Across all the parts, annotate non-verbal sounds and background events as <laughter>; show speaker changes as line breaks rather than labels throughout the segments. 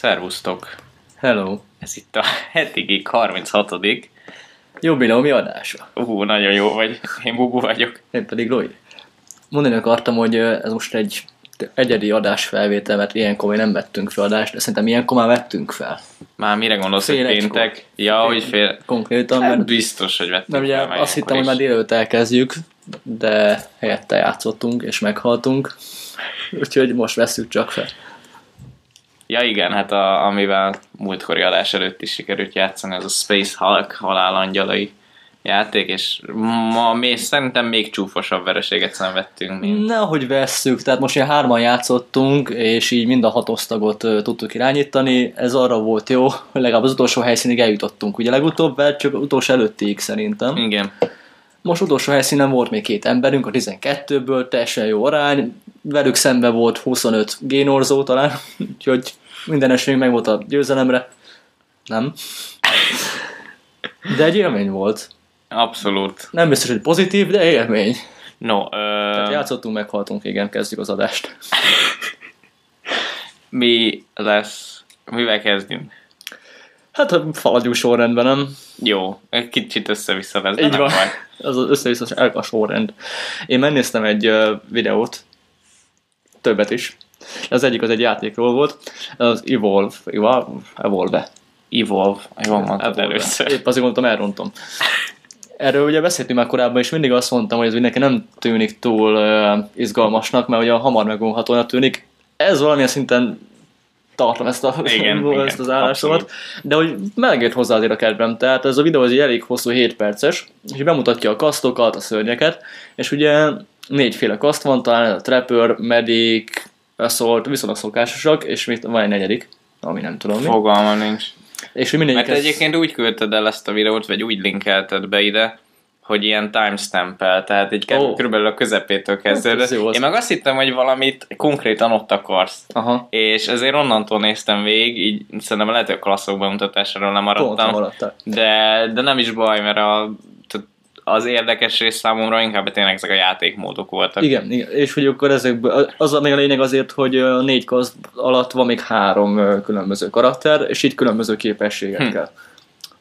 Szervusztok!
Hello!
Ez itt a hetigig 36
Jubileumi adása.
Ú, nagyon jó vagy. Én Bubu vagyok.
Én pedig Lloyd. Mondani akartam, hogy ez most egy egyedi adásfelvétel, mert ilyenkor még nem vettünk fel adást, de szerintem ilyenkor már vettünk fel.
Már mire gondolsz,
Fél
hogy
egykor.
péntek? Ja, hogy fél...
Konkrétan,
Hát
mert,
biztos, hogy vettünk
mert ugye
fel
azt hittem, hogy
ilyenkor
már
is.
délelőtt elkezdjük, de helyette játszottunk és meghaltunk. Úgyhogy most veszük csak fel.
Ja igen, hát a, amivel múltkori adás előtt is sikerült játszani, az a Space Hulk halálangyalai játék, és ma még, szerintem még csúfosabb vereséget szenvedtünk, mint
Nehogy vesszük, tehát most ilyen hárman játszottunk, és így mind a hat osztagot ö, tudtuk irányítani. Ez arra volt jó, hogy legalább az utolsó helyszínig eljutottunk. Ugye legutóbb, csak utolsó előttig szerintem.
igen.
Most utolsó helyszínen volt még két emberünk, a 12-ből, teljesen jó arány. Velük szembe volt 25 génorzó talán, <laughs> úgyhogy minden esélyünk meg volt a győzelemre. Nem. De egy élmény volt.
Abszolút.
Nem biztos, hogy pozitív, de élmény.
No, ö,
Tehát játszottunk, meghaltunk, igen, kezdjük az adást. <laughs>
mi lesz, mivel kezdünk?
Hát a faladjuk sorrendben, nem?
Jó, egy kicsit össze-vissza lesz,
Így van. <laughs> Az az össze a sorrend. Én megnéztem egy videót, többet is. Az egyik az egy játékról volt, az Evolve, Evolve, Evolve.
Evolve, jól mondtad
Evolve.
először.
Épp azért mondtam, elrontom. Erről ugye beszéltünk már korábban, és mindig azt mondtam, hogy ez úgy nekem nem tűnik túl uh, izgalmasnak, mert ugye hamar megunhatónak tűnik. Ez valamilyen szinten tartom ezt, a,
Igen, <laughs>
ezt
igen,
az állásomat, de hogy megjött hozzá azért a kedvem. Tehát ez a videó az egy elég hosszú, 7 perces, és bemutatja a kasztokat, a szörnyeket, és ugye négyféle kaszt van, talán a Trapper, Medic, Assault, viszonylag szokásosak, és még van egy negyedik, ami nem tudom mi.
Fogalmam nincs.
És hogy mindegyik
Mert
ez-
egyébként úgy küldted el ezt a videót, vagy úgy linkelted be ide, hogy ilyen timestamp tehát így oh. körülbelül a közepétől kezdődött.
ez az.
Én meg azt hittem, hogy valamit konkrétan ott akarsz.
Aha,
És ezért onnantól néztem végig, így szerintem lehet, hogy a klasszok bemutatásáról nem
pont
maradtam. De, de nem is baj, mert a, az érdekes rész számomra inkább tényleg ezek a játékmódok voltak.
Igen, igen, és hogy akkor ezekből, az a még a lényeg azért, hogy a négy kaszt alatt van még három különböző karakter, és így különböző képességekkel.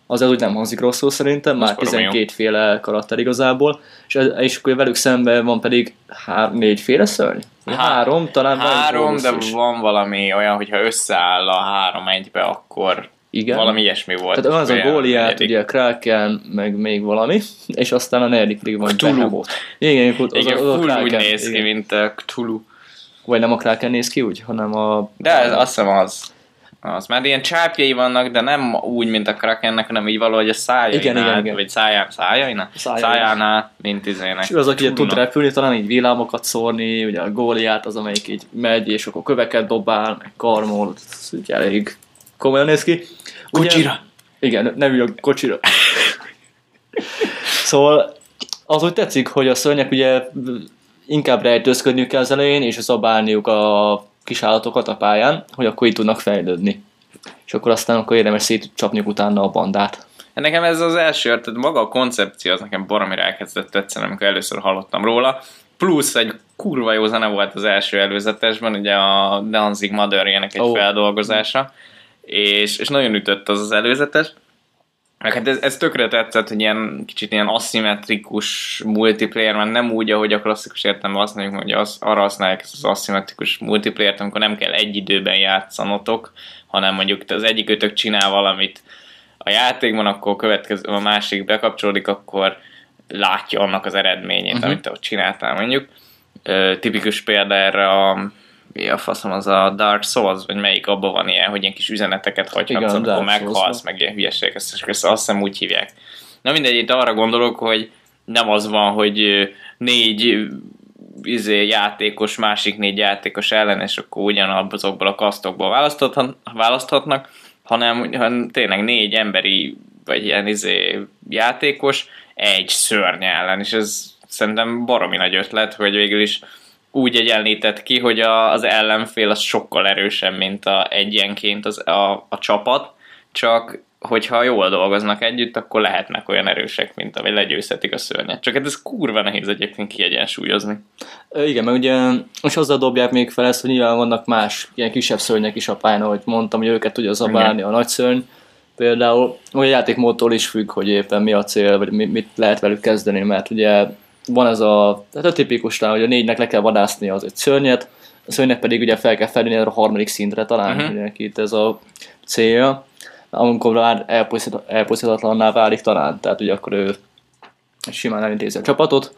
Az ez úgy nem hangzik rosszul szerintem, már
baromi jó.
12 féle karakter igazából, és, és akkor velük szemben van pedig hár, négyféle szörny?
Há-
három, talán
Három, de van valami olyan, hogyha összeáll a három egybe, akkor
Igen.
valami ilyesmi volt.
Tehát az a Góliát, ugye a Kraken, meg még valami, <laughs> és aztán a negyedik pedig van. Behemoth. Igen, az,
Igen,
az, az a
full úgy
Kraken,
néz ki,
igen.
mint a Cthulhu.
Vagy nem a Kraken néz ki úgy, hanem a...
De ez, azt hiszem az. Az. Mert ilyen csápjai vannak, de nem úgy, mint a Krakennek, hanem így valahogy a szájainál,
Igen, igen, igen.
vagy száján, szájainál,
Szájainál.
szájánál, mint izének.
És az, aki ugye tud repülni, talán így villámokat szórni, ugye a góliát az, amelyik így megy, és akkor köveket dobál, meg karmol, ez úgy elég komolyan néz ki. Ugye-
Kocsira!
Igen, nem ül a kocsira. szóval az úgy tetszik, hogy a szörnyek ugye inkább rejtőzködniük kell az elején, és zabálniuk a kis állatokat a pályán, hogy akkor így tudnak fejlődni. És akkor aztán akkor érdemes szétcsapniuk utána a bandát.
Nekem ez az első, tehát maga a koncepció az nekem baromira elkezdett tetszeni, amikor először hallottam róla. Plusz egy kurva jó zene volt az első előzetesben, ugye a Danzig Motherjének egy oh. feldolgozása, és, és nagyon ütött az az előzetes. Meg hát ez, ez tökre tetszett, hogy ilyen kicsit ilyen aszimmetrikus multiplayer, mert nem úgy, ahogy a klasszikus értelemben mondjuk, hogy az, arra használják ezt az aszimmetrikus multiplayer amikor nem kell egy időben játszanotok, hanem mondjuk az egyik ötök csinál valamit a játékban, akkor a következő, a másik bekapcsolódik, akkor látja annak az eredményét, uh-huh. amit ott csináltál mondjuk. Ö, tipikus példa erre a mi a faszom, az a Dark Souls, vagy melyik abban van ilyen, hogy ilyen kis üzeneteket hagyhatsz,
Igen,
amikor meghalsz, meg ilyen hülyeségek, ezt, ezt azt hiszem úgy hívják. Na mindegy, itt arra gondolok, hogy nem az van, hogy négy izé, játékos, másik négy játékos ellen, és akkor ugyanazokból a kasztokból választhatnak, választhatnak hanem, hanem tényleg négy emberi, vagy ilyen izé, játékos egy szörny ellen, és ez szerintem baromi nagy ötlet, hogy végül is úgy egyenlített ki, hogy a, az ellenfél az sokkal erősebb, mint a egyenként az, a, a csapat, csak hogyha jól dolgoznak együtt, akkor lehetnek olyan erősek, mint ami legyőzhetik a szörnyet. Csak hát ez kurva nehéz egyébként kiegyensúlyozni.
Igen, mert ugye most azzal dobják még fel ezt, hogy nyilván vannak más ilyen kisebb szörnyek is a pályán, ahogy mondtam, hogy őket tudja zabálni a nagy szörny. Például a játékmódtól is függ, hogy éppen mi a cél, vagy mi- mit lehet velük kezdeni, mert ugye van ez a, tehát a tipikus talán, hogy a négynek le kell vadászni az egy szörnyet, a szörnynek pedig ugye fel kell felülni erre a harmadik szintre talán,
Mhm.
uh-huh. ugye itt ez a célja, amikor már elpusztít- elpusztíthatatlanná válik talán, tehát ugye akkor ő simán elintézi a csapatot,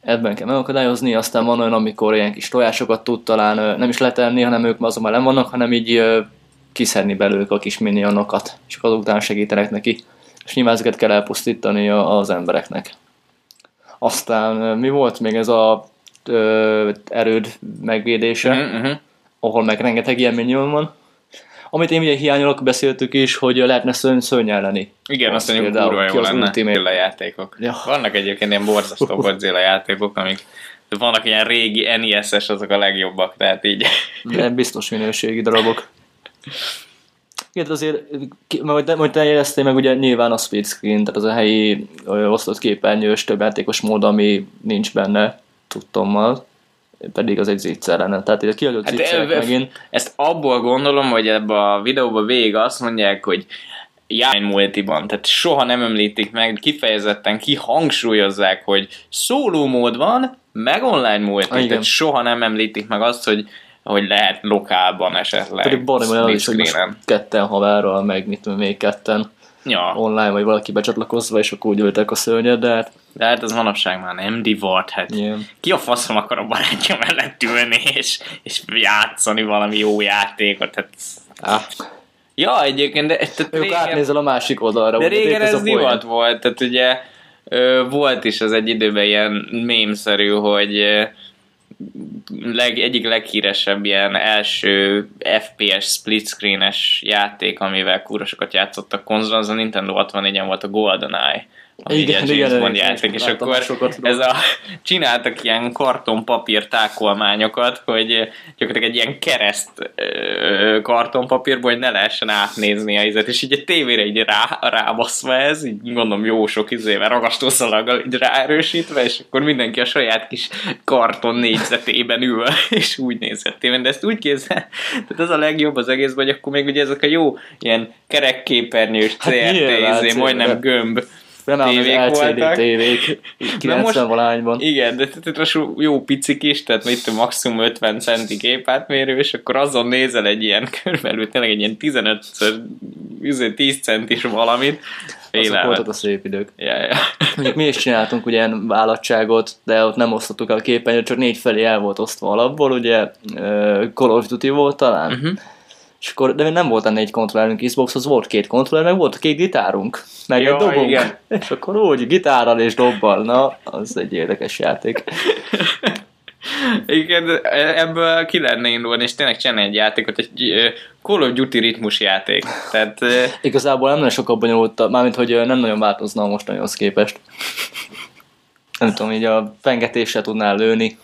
ebben kell megakadályozni, aztán van olyan, amikor ilyen kis tojásokat tud talán nem is letenni, hanem ők azon már nem vannak, hanem így kiszedni belőlük a kis minionokat, és azok után segítenek neki. És nyilván ezeket kell elpusztítani az embereknek. Aztán mi volt még ez a ö, erőd megvédése.
Uh-huh, uh-huh.
ahol meg rengeteg ilyen minion van. Amit én ugye hiányolok, beszéltük is, hogy lehetne szörny, szörny elleni.
Igen,
Az
azt mondjuk kurva jó lenne. Godzilla játékok.
Ja.
Vannak egyébként ilyen borzasztó <laughs> Godzilla játékok, amik vannak ilyen régi NES-es, azok a legjobbak, tehát így.
De biztos minőségi darabok. <laughs> Igen, azért, majd, majd te éreztél meg ugye nyilván a split screen, tehát az a helyi ö, osztott képernyős több játékos mód, ami nincs benne tudtommal, pedig az egy zicser lenne. Tehát ide kiadott hát zicserek
e-
megint.
Ezt abból gondolom, hogy ebbe a videóban végig azt mondják, hogy jány multiban, tehát soha nem említik meg, kifejezetten kihangsúlyozzák, hogy szóló mód van, meg online multi,
Ah, igen.
tehát soha nem említik meg azt, hogy hogy lehet lokálban esetleg.
Pedig barom olyan is, hogy most ketten haverral, meg mit tudom, még ketten
Ja,
online, vagy valaki becsatlakozva, és akkor úgy ültek a szörnyed, de hát
de hát ez manapság már nem divart, hát
ilyen.
ki a faszom akar a barátja mellett ülni, és, és játszani valami jó játékot, hát
Ah,
Ja, egyébként, de tehát
ők átnézel a másik oldalra.
De régen ez
poén.
divat volt, tehát ugye volt is az egy időben ilyen mémszerű, hogy leg, egyik leghíresebb ilyen első FPS split screenes játék, amivel kúrosokat játszottak konzolon, az a Nintendo 64-en volt a GoldenEye ami
Igen,
ugye
igen,
James Bond játék, és akkor
sokat
ez a, csináltak ilyen kartonpapír tákolmányokat, hogy gyakorlatilag egy ilyen kereszt kartonpapírból, hogy ne lehessen átnézni a izet, és így a tévére így rá, rábaszva ez, így gondolom jó sok izével, ragasztószalaggal így ráerősítve, és akkor mindenki a saját kis karton négyzetében ül, <laughs> és úgy nézett tévén, de ezt úgy kézzel, tehát ez a legjobb az egész, hogy akkor még ugye ezek a jó ilyen kerekképernyős
Hát
CRT,
nyilván,
izé, majdnem
CRT.
Gömb
Remélem, az
tévék
LCD
voltak.
tévék
most-
90 valányban.
Igen, de most jó picik is, tehát tudom, maximum 50 centi gépátmérő, és akkor azon nézel egy ilyen, <laughs> körülbelül tényleg egy ilyen 15 10 centis valamit,
Azok voltak a szép idők.
Ja, ja.
Mondjuk mi is csináltunk ugye ilyen vállalatságot, de ott nem osztottuk el a képernyőt, csak négy felé el volt osztva alapból, ugye Call of Duty volt talán.
Uh-huh.
És akkor, de nem volt ennél egy kontrollerünk Xboxhoz, volt két kontroller, meg volt két gitárunk, meg
Jó,
egy dobunk.
igen. <laughs>
És akkor úgy, gitárral és dobbal, na, az egy érdekes játék. <laughs>
Igen, ebből ki lehetne indulni, és tényleg csinálni egy játékot, egy Call of Duty ritmus játék. Tehát <laughs>
Igazából nem nagyon sokkal bonyolultabb, mármint, hogy nem nagyon változna a mostanihoz képest. Nem tudom, így a pengetéssel tudnál lőni.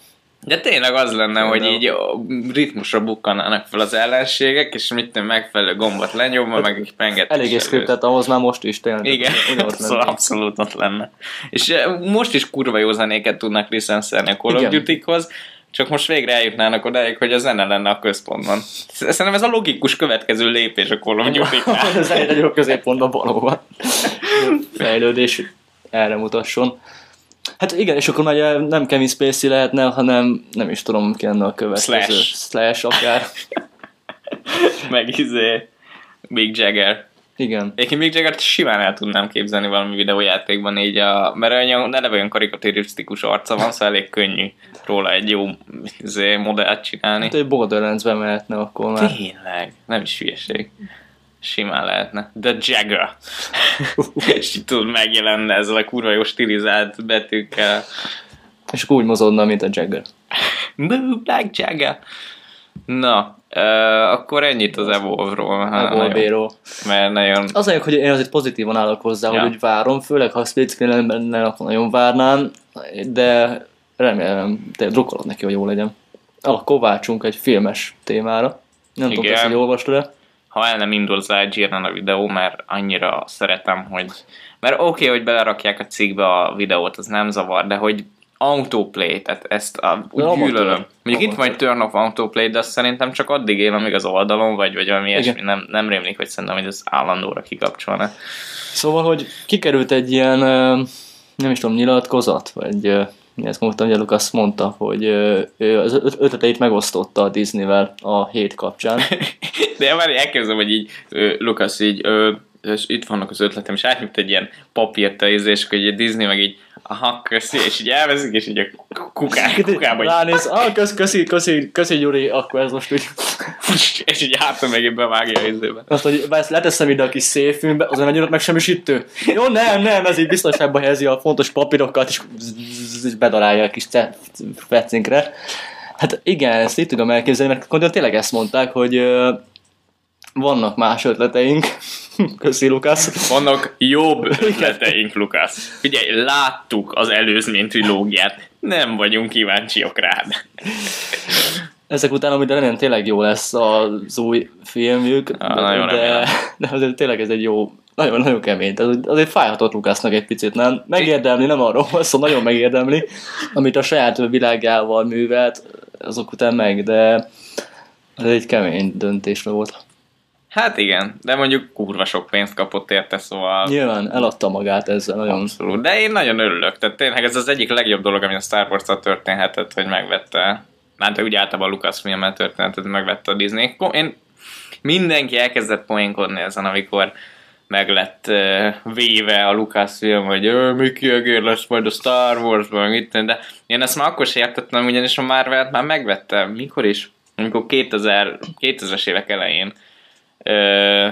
De tényleg az lenne, hogy
Például.
így ritmusra bukkanának fel az ellenségek, és mit tudom, megfelelő gombot lenyomva, meg egy pengetés.
Eléggé skriptet ahhoz már most is tényleg.
Igen, <laughs> szóval abszolút ott lenne. És eh, most is kurva jó zenéket tudnak licenszelni a Call of. Duty-hoz, csak most végre eljutnának odáig, hogy a zene lenne a központban. Szerintem ez a logikus következő lépés a Call of Duty-nál. <laughs>
Ez egy jó középpontban valóban. Fejlődés erre mutasson. Hát igen, és akkor már nem Kevin Spacey lehetne, hanem nem is tudom, ki lenne a következő.
Slash.
Slash akár. <laughs>
Meg izé, Big Jagger.
Igen.
Egyébként Mick Jagger-t simán el tudnám képzelni valami videójátékban így a, mert olyan eleve olyan karikaturisztikus arca van, szóval elég könnyű róla egy jó izé, modellt csinálni.
Hát egy Borderlands-be mehetne akkor már.
Tényleg, nem is hülyeség. Simán lehetne. The Jagger. <laughs> És így tudod, megjelenne ezzel a kurva jó stilizált betűkkel.
És akkor úgy mozogna, mint a Jagger.
Move like Jagger. Na, uh, akkor ennyit az Evolve-ról.
Evolve-ról.
Mert nagyon...
Az a hogy én azért pozitívan állok hozzá,
Ja.
hogy úgy várom, főleg ha a split lenne, akkor nagyon várnám, de remélem, te drukkolod neki, hogy jó legyen. A Kovácsunk egy filmes témára. Nem tudom,
Igen.
hogy olvastad-e.
Ha el nem indul az Lightyear-en a videó, mert annyira szeretem, hogy... Mert oké, okay, hogy belerakják a cikkbe a videót, az nem zavar, de hogy autoplay, tehát ezt a, úgy
Amatőr.
gyűlölöm. Mondjuk itt van egy turn off autoplay, de azt szerintem csak addig él, amíg az oldalon vagy, vagy valami ilyesmi. Nem, nem rémlik, hogy szerintem, hogy ez állandóra kikapcsolna.
Szóval, hogy kikerült egy ilyen, nem is tudom, nyilatkozat, vagy ezt mondtam, hogy Lucas mondta, hogy ő az öt- ötleteit megosztotta a Disneyvel a hét kapcsán. <laughs>
De már elkezdem, hogy így, ö, Lukasz, így, és itt vannak az ötletem, és átnyújt egy ilyen papírt a izé, és akkor így a Disney meg így, aha, köszi, és így elveszik, és így a kuká, <laughs> kukába
Ránéz, ah, köszi, köszi, köszi, köszi, Gyuri, akkor ez most úgy. <laughs>
és így hátra meg bevágja a izébe.
Azt, hogy ezt leteszem ide a kis széfünkbe, az nem egy megsemmisítő. Jó, nem, nem, ez így biztonságba helyezi a fontos papírokat, és, és bedarálja a kis fecinkre. Hát igen, ezt így tudom elképzelni, mert tényleg ezt mondták, hogy vannak más ötleteink. <laughs> Köszi, Lukasz.
Vannak jobb <laughs> ötleteink, Lukasz. Figyelj, láttuk az előzmény trilógiát, nem vagyunk kíváncsiak rád.
Ezek után, amit remélem tényleg jó lesz az új filmjük,
Á, nagyon
de, de azért tényleg ez egy jó, nagyon-nagyon kemény. Tehát azért fájhatott Lukásznak egy picit, nem? Megérdemli, nem arról van szó, nagyon megérdemli, amit a saját világával művelt, azok után meg, de ez egy kemény döntés volt.
Hát igen, de mondjuk kurva sok pénzt kapott érte, szóval...
Nyilván eladta magát ezzel nagyon.
Abszolút. De én nagyon örülök. Tehát tényleg ez az egyik legjobb dolog, ami a Star wars történhetett, hogy megvette. Hát úgy általában a Lucasfilmmel történhetett, hogy megvette a Disney. Én mindenki elkezdett poénkodni ezen, amikor meg lett uh, véve a Lucasfilm, hogy "Ö, Mickey Egér lesz majd a Star Wars-ban, itt, de én ezt már akkor sem értettem, ugyanis a Marvel már megvette, mikor is? Amikor 2000, 2000-es évek elején. Ö,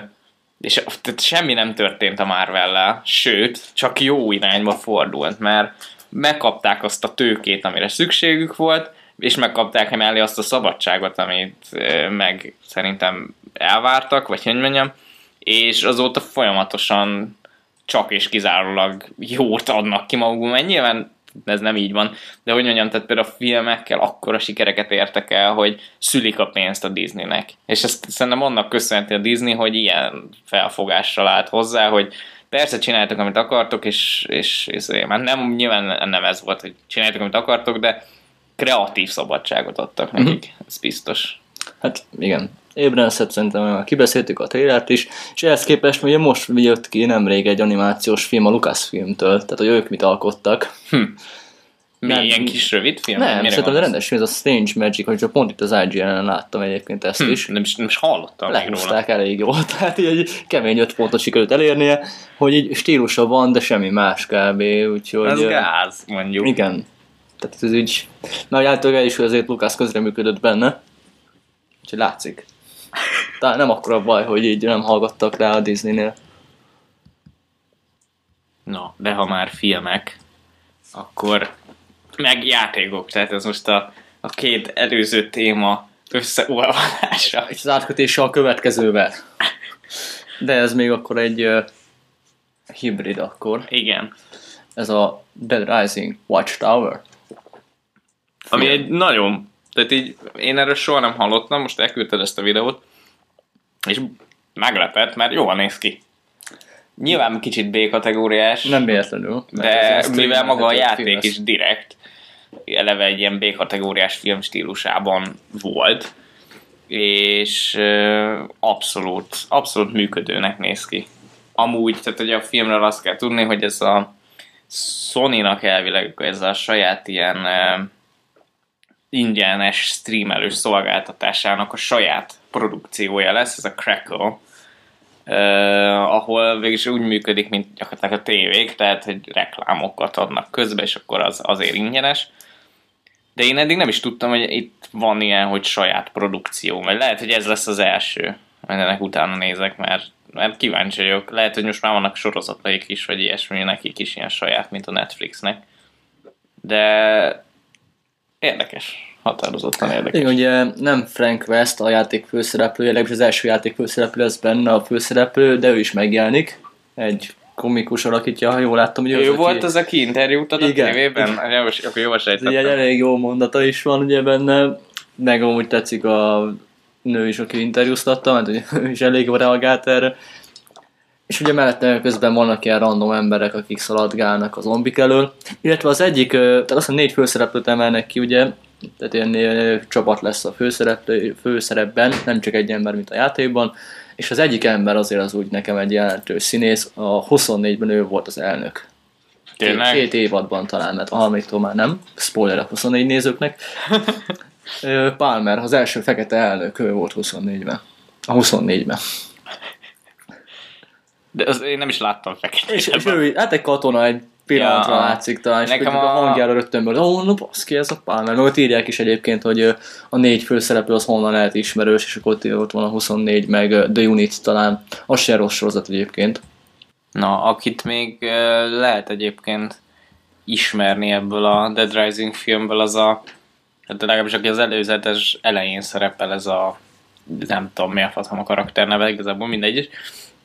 és tehát semmi nem történt a marvel sőt, csak jó irányba fordult, mert megkapták azt a tőkét, amire szükségük volt, és megkapták emellé azt a szabadságot, amit meg szerintem elvártak, vagy hogy mondjam, és azóta folyamatosan csak és kizárólag jót adnak ki magukból, mert nyilván ez nem így van, de hogy mondjam, tehát például a filmekkel akkora sikereket értek el, hogy szülik a pénzt a Disneynek. És ezt szerintem annak köszönheti a Disney, hogy ilyen felfogással állt hozzá, hogy persze csináltok, amit akartok, és, és, és már nem, nyilván nem ez volt, hogy csináltok, amit akartok, de kreatív szabadságot adtak nekik, ez biztos.
Hát igen, Ébrenszett szerintem már kibeszéltük a trailert is, és ehhez képest ugye most jött ki nemrég egy animációs film a Lucasfilmtől, tehát hogy ők mit alkottak.
Hm. Mi,
Nem.
ilyen kis rövid film?
Nem,
Mire
szerintem rendes film, ez a Strange Magic, hogy csak pont itt az IGN-en láttam egyébként ezt
Hm,
is.
nem, is, nem is hallottam még róla.
Lehúzták elég jól, <laughs> tehát így egy kemény öt pontot sikerült elérnie, hogy így stílusa van, de semmi más kb. Úgyhogy...
Ez gáz, mondjuk.
Igen. Tehát ez így... Na, hogy általában is, hogy azért Lukász közreműködött benne. Úgyhogy látszik. Tehát nem akkora baj, hogy így nem hallgattak rá a Disneynél.
Na, de ha már filmek, akkor meg játékok, tehát ez most a, a két előző téma összeolvadása.
És az átkötése a következővel. De ez még akkor egy uh, hibrid akkor.
Igen.
Ez a Dead Rising Watchtower.
Ami egy nagyon, tehát így én erről soha nem hallottam, most elküldted ezt a videót, és meglepett, mert jól néz ki. Nyilván kicsit B-kategóriás,
Nem véletlenül.
de mivel maga a
streamelhető
játék
film lesz.
is direkt, eleve egy ilyen B-kategóriás film stílusában volt, és abszolút, abszolút működőnek néz ki. Amúgy, tehát ugye a filmről azt kell tudni, hogy ez a Sony-nak elvileg ez a saját ilyen ingyenes streamelős szolgáltatásának a saját produkciója lesz, ez a Crackle, uh, ahol végülis úgy működik, mint gyakorlatilag a tévék, tehát hogy reklámokat adnak közbe, és akkor az azért ingyenes. De én eddig nem is tudtam, hogy itt van ilyen, hogy saját produkció, vagy lehet, hogy ez lesz az első. Majd ennek utána nézek, mert, mert kíváncsi vagyok. Lehet, hogy most már vannak sorozataik is, vagy ilyesmi, nekik is ilyen saját, mint a Netflixnek. De érdekes. Határozottan érdekes.
Igen, ugye nem Frank West a játék főszereplője, legalábbis az első játék főszereplő lesz benne a főszereplő, de ő is megjelenik. Egy komikus alakítja, ha jól láttam, hogy
Ő
aki-
volt az, aki interjút adott
Igen.
tévében? Jó, akkor jól
Ez egy
sejtettem.
elég jó mondata is van ugye benne, meg amúgy tetszik a nő is, aki interjúztatta, mert ő is elég reagált erre. És ugye mellette közben vannak ilyen random emberek, akik szaladgálnak az zombik elől. Illetve az egyik, tehát azt hiszem négy főszereplőt emelnek ki, ugye, tehát ilyen csapat lesz a főszereplő, főszerepben, nem csak egy ember, mint a játékban. És az egyik ember azért az úgy nekem egy jelentős színész, a 24-ben ő volt az elnök.
Tényleg?
két évadban talán, mert a harmadiktól már nem. Spoiler a 24 nézőknek. <laughs> Palmer, az első fekete elnök, ő volt 24-ben. A 24-ben.
De az, én nem is láttam fekete.
És, és ő, hát egy katona egy pillanatra
Ja.
látszik talán, és
Nekem
a...
a-
hangjára rögtön belőle, ó, no baszki, ez a Palmer. Meg ott írják is egyébként, hogy a négy főszereplő az honnan lehet ismerős, és akkor ott, ott van a 24, meg The Unit talán. Az se rossz sorozat egyébként.
Na, akit még lehet egyébként ismerni ebből a Dead Rising filmből, az a hát legalábbis aki az előzetes elején szerepel ez a nem tudom mi a faszom a karakter neve, igazából mindegy is.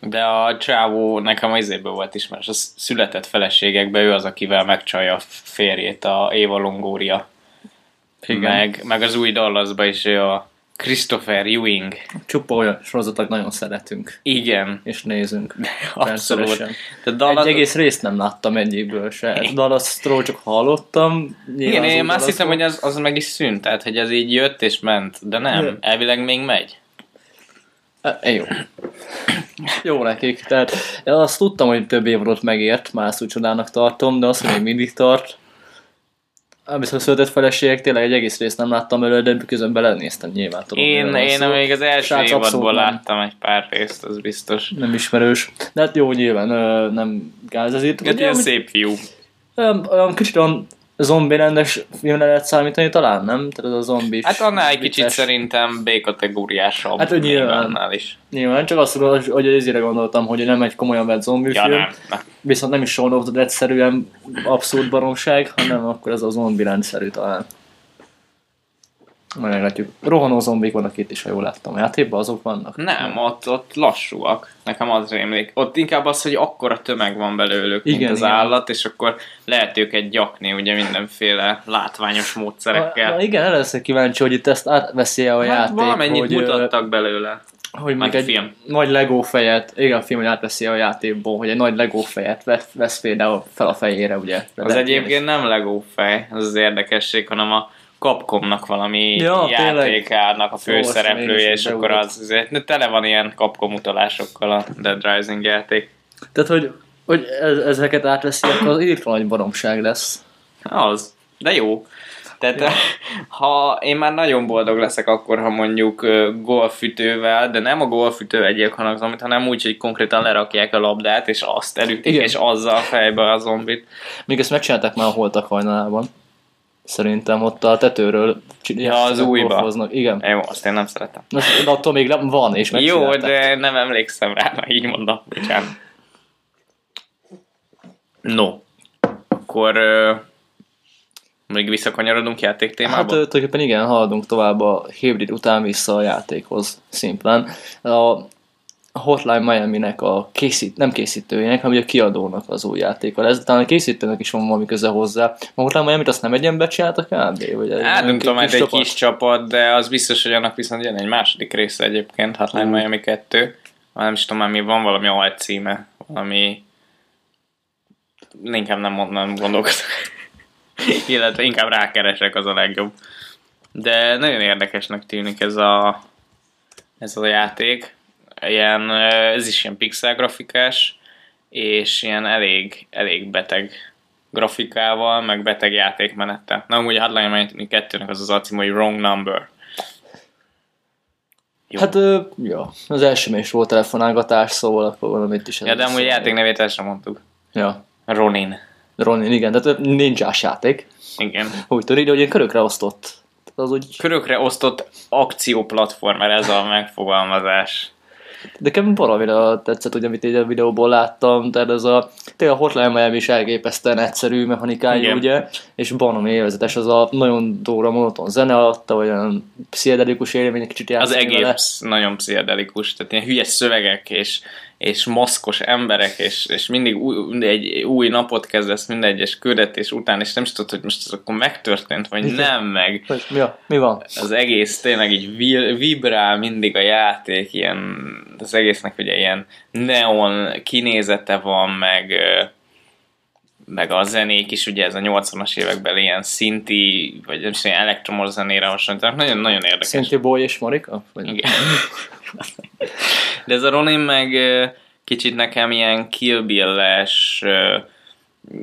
De a csávó nekem az izéből volt ismerős, a született feleségekben ő az, akivel megcsalja a férjét, a Éva Longoria.
Igen.
Meg, meg az új Dallasban is ő a Christopher Ewing.
Csupa olyan sorozatok nagyon szeretünk,
Igen,
és nézünk.
abszolút. De
Egy
Dallas,
egész részt nem láttam egyikből se. Dallas-ról csak hallottam.
Igen, én már azt hiszem, hogy az, az meg is szűnt, tehát hogy ez így jött és ment, de nem, elvileg még megy.
E, jó. Jó nekik. Tehát azt tudtam, hogy több évadot megért, már ezt úgy csodának tartom, de azt, hogy még mindig tart. Viszont a született feleségek tényleg egy egész részt nem láttam előle, de közben belenéztem nyilván. Tudom,
Én, én
szó.
még az első
Srác
évadból
nem.
láttam egy pár részt, az biztos.
Nem ismerős. De hát jó, nyilván nem gáz ez itt.
Hát ilyen szép fiú.
Olyan, olyan kicsit olyan zombi rendes filmre lehet számítani talán, nem? Tehát az a zombi.
Hát annál egy kicsit szerintem B-kategóriásabb.
Hát, nyilván.
Is.
Nyilván, csak azt tudom, hogy- ezére gondoltam, hogy nem egy komolyan vett zombi
Ja,
film,
nem. nem.
viszont nem is Shaun of the Dead-szerűen abszurd baromság, hanem akkor ez a zombi rendszerű talán. Majd meglátjuk. Rohanó zombik vannak itt is, ha jól láttam. A játékban azok vannak?
Nem, ott, ott lassúak. Nekem az rémlik. Ott inkább az, hogy akkora tömeg van belőlük, mint
Igen,
az
igen.
állat, és akkor lehet őket gyakni ugye mindenféle látványos módszerekkel.
Ha, igen, el leszek kíváncsi, hogy itt ezt átveszi a
Hát
játék,
valamennyit
hogy,
mutattak belőle.
hogy még egy
film.
nagy Lego fejet, igen, a film, hogy átveszi a játékból, hogy egy nagy Lego fejet vesz, vesz például fel a fejére, ugye.
Az egyébként nem Lego fej, az az érdekesség, hanem a Capcomnak valami
Ja,
ja, játékának a
én
főszereplője, és
hogy
akkor az, azért, tele van ilyen Capcom utalásokkal a Dead Rising játék.
Tehát, hogy, hogy ez, ezeket átveszi, akkor az írtva nagy baromság lesz.
Az, de jó. Tehát <laughs> ha én már nagyon boldog leszek akkor, ha mondjuk golfütővel, de nem a golfütő egyek hanem hanem úgy, hogy konkrétan lerakják a labdát, és azt elütik,
Igen.
és azzal fejbe a zombit.
Még ezt megcsinálták már a holtak hajnalában. Szerintem ott a tetőről
Ja, az újba.
golfoznak. Igen.
Jó, azt én nem szeretem.
Most, de attól még nem van, és
Jó,
megcsinálták.
de nem emlékszem rá, na így mondom, bocsánat. No, akkor ö, még visszakanyarodunk játék
Hát
témába?
ö, tulajdonképpen igen, haladunk tovább a hibrid után vissza a játékhoz szimplán. A Hotline Miami-nek a készít, nem készítőjének, hanem ugye a kiadónak az új játéka lesz. Talán a készítőnek is van valami köze hozzá. A Hotline Miami-t azt nem egy ember csinálta kb? Vagy
Hát nem tudom, egy
csapat?
kis csapat, de az biztos, hogy annak viszont jön egy második része egyébként, Hotline
Mm.
Miami 2. Nem is tudom, mi van valami alcíme, valami... Inkább nem, mond, nem gondolkodok. <laughs> Illetve inkább rákeresek, az a legjobb. De nagyon érdekesnek tűnik ez a, ez a játék. Ilyen, ö, ez is ilyen pixel grafikás, és ilyen elég, elég beteg grafikával, meg beteg játékmenettel. Na, amúgy Miami 2-nek az az alcím, hogy Wrong Number. Jó.
Hát, ö, ja, az első is volt telefonálgatás, szóval akkor valamit is.
ja, de amúgy játék nevét el sem mondtuk.
Ja,
Ronin.
Ronin, igen, tehát ö, ninjás játék.
Igen.
Úgy tudod, hogy ilyen körökre osztott. Tehát az úgy,
Körökre osztott akcióplatformer, ez a megfogalmazás.
De nekem baromira tetszett, ugye, amit így a videóból láttam, tehát ez a, tényleg a Hotline Miami is elképesztően egyszerű mechanikájú,
Igen.
ugye, és banom élvezetes, az a nagyon durva monoton zene alatta, olyan pszichedelikus élmény, egy kicsit
Az
játszani vele.
egész nagyon pszichedelikus, tehát ilyen hülye szövegek és, és maszkos emberek, és, és mindig új, egy új napot kezdesz minden egyes küldetés után, és nem is tudod, hogy most ez akkor megtörtént, vagy
Igen.
nem meg.
Mi, a, mi van?
Az egész tényleg így vi- vibrál mindig a játék, ilyen, az egésznek ugye ilyen neon kinézete van, meg meg a zenék is, ugye ez a 80-as években ilyen szinti, vagy nem is ilyen elektromos zenére hasonlítanak, nagyon-nagyon érdekes.
Szinti Boy és Marika? Vagy?
Igen. De ez a Ronin meg kicsit nekem ilyen Kill Bill-es,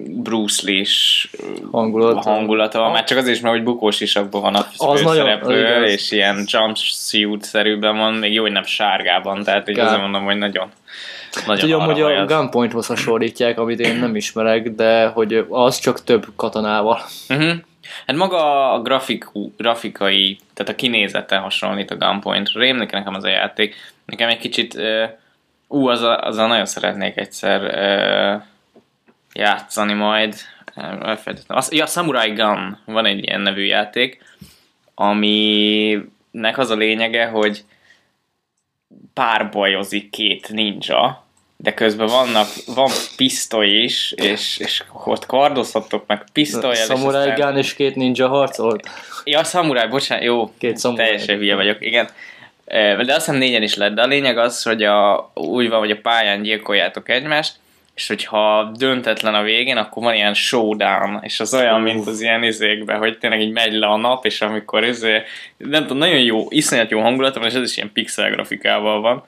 Bruce Lee-s ö,
Hangulata.
hangulata van. Már csak azért is, mert hogy bukós isakban van a
Az az igaz.
és ilyen jumpsuit-szerűben van, még jó, hogy nem sárgában, tehát így azért mondom, hogy nagyon, nagyon
Tudom, hogy a. Gunpointhoz hasonlítják, amit én nem ismerek, de hogy az csak több katonával.
Uh-huh. Hát maga a grafikú, grafikai, tehát a kinézete hasonlít a Gunpoint-ra. Rémlik nekem az a játék. Nekem egy kicsit, uh, ú, azzal, azzal nagyon szeretnék egyszer uh, játszani majd. Elfelejtettem. Ja, Samurai Gun van egy ilyen nevű játék, aminek az a lényege, hogy párbajozik két ninja, de közben vannak, van pisztoly is, és, és ott kardozhatok meg pisztolyjal, és
Samurai
aztán-
Gun és két ninja harcolt.
Ja, szamuráj, bocsánat, jó,
Két szamuráj.
teljesen hülye vagyok, igen. De azt hiszem négyen is lett, de a lényeg az, hogy a, úgy van, hogy a pályán gyilkoljátok egymást, és hogyha döntetlen a végén, akkor van ilyen showdown, és az olyan, mint az ilyen izékben, hogy tényleg így megy le a nap, és amikor izé, nem tudom, nagyon jó, iszonyat jó hangulata van, és ez is ilyen pixel grafikával van.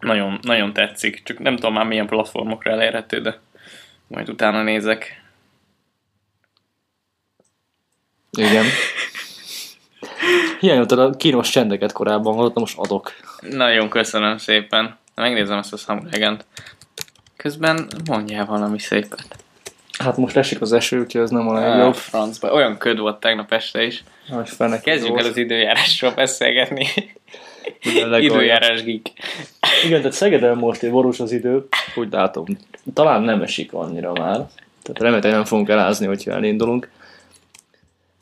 Nagyon, nagyon tetszik, csak nem tudom már milyen platformokra elérhető, de majd utána nézek.
Igen. Hiányoltad a kínos csendeket korábban, hallottam, most adok.
Nagyon köszönöm szépen. Megnézem ezt a Samurai Közben mondjál valami szépet.
Hát most esik az eső, úgyhogy ez nem a
Ah,
legjobb.
francba. Olyan köd volt tegnap este is.
Hogy fennek
Kezdjünk el az időjárásról beszélgetni.
Időjárás.
Geek.
Igen, tehát Szegeden most egy borús az idő, úgy látom. Talán nem esik annyira már. Tehát remélhetően nem fogunk elázni, hogyha elindulunk.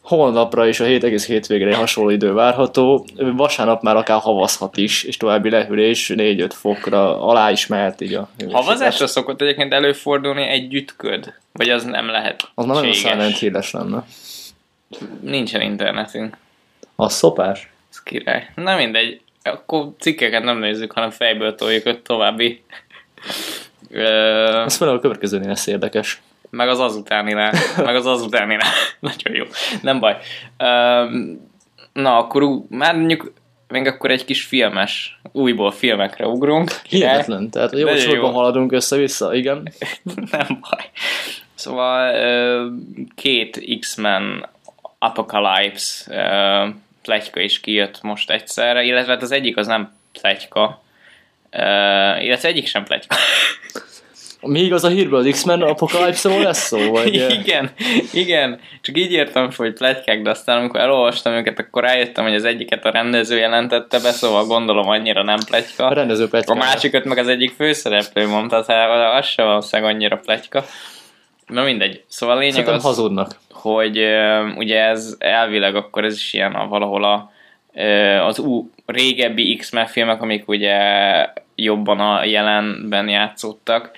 Holnapra és a hét egész hétvégre egy hasonló idő várható. Vasárnap már akár havazhat is, és további lehűlés 4-5 fokra alá is mehet így a.
Havazásra szokott egyébként előfordulni együtt köd? Vagy az nem lehet
Az már nagyon? Silent Hill-es lenne.
Nincsen internetünk.
Az szopás?
Ez király. Na mindegy. Akkor cikkeket nem nézzük, hanem fejből toljuk öt további. Ö,
Ez főleg a következőnél lesz érdekes.
Meg az azutáninál. Meg az azutáninál. <laughs> Nagyon jó. Nem baj. Um, na, akkor ú- már mondjuk még akkor egy kis filmes, újból filmekre ugrunk.
Hihetetlen. Tehát jó sorban haladunk össze-vissza, igen. <laughs>
Nem baj. Szóval két X-Men Apocalypse ö, pletyka is kijött most egyszerre, illetve hát az egyik az nem pletyka, ö, illetve egyik sem pletyka. <laughs>
Mi igaz a hírből? Az X-Men apokalipszról lesz szó? Vagy, <laughs>
igen, igen, csak így értem, hogy pletykák, de aztán amikor elolvastam őket, akkor rájöttem, hogy az egyiket a rendező jelentette be, szóval gondolom annyira nem pletyka.
a rendező pletyka.
A másikat meg az egyik főszereplő mondta, tehát az sem valószínűleg annyira pletyka. Na mindegy. Szóval a lényeg
Szerintem
az,
hazudnak.
hogy ugye ez elvileg akkor ez is ilyen a, valahol a, az ú, régebbi X-Men filmek, amik ugye jobban a jelenben játszódtak,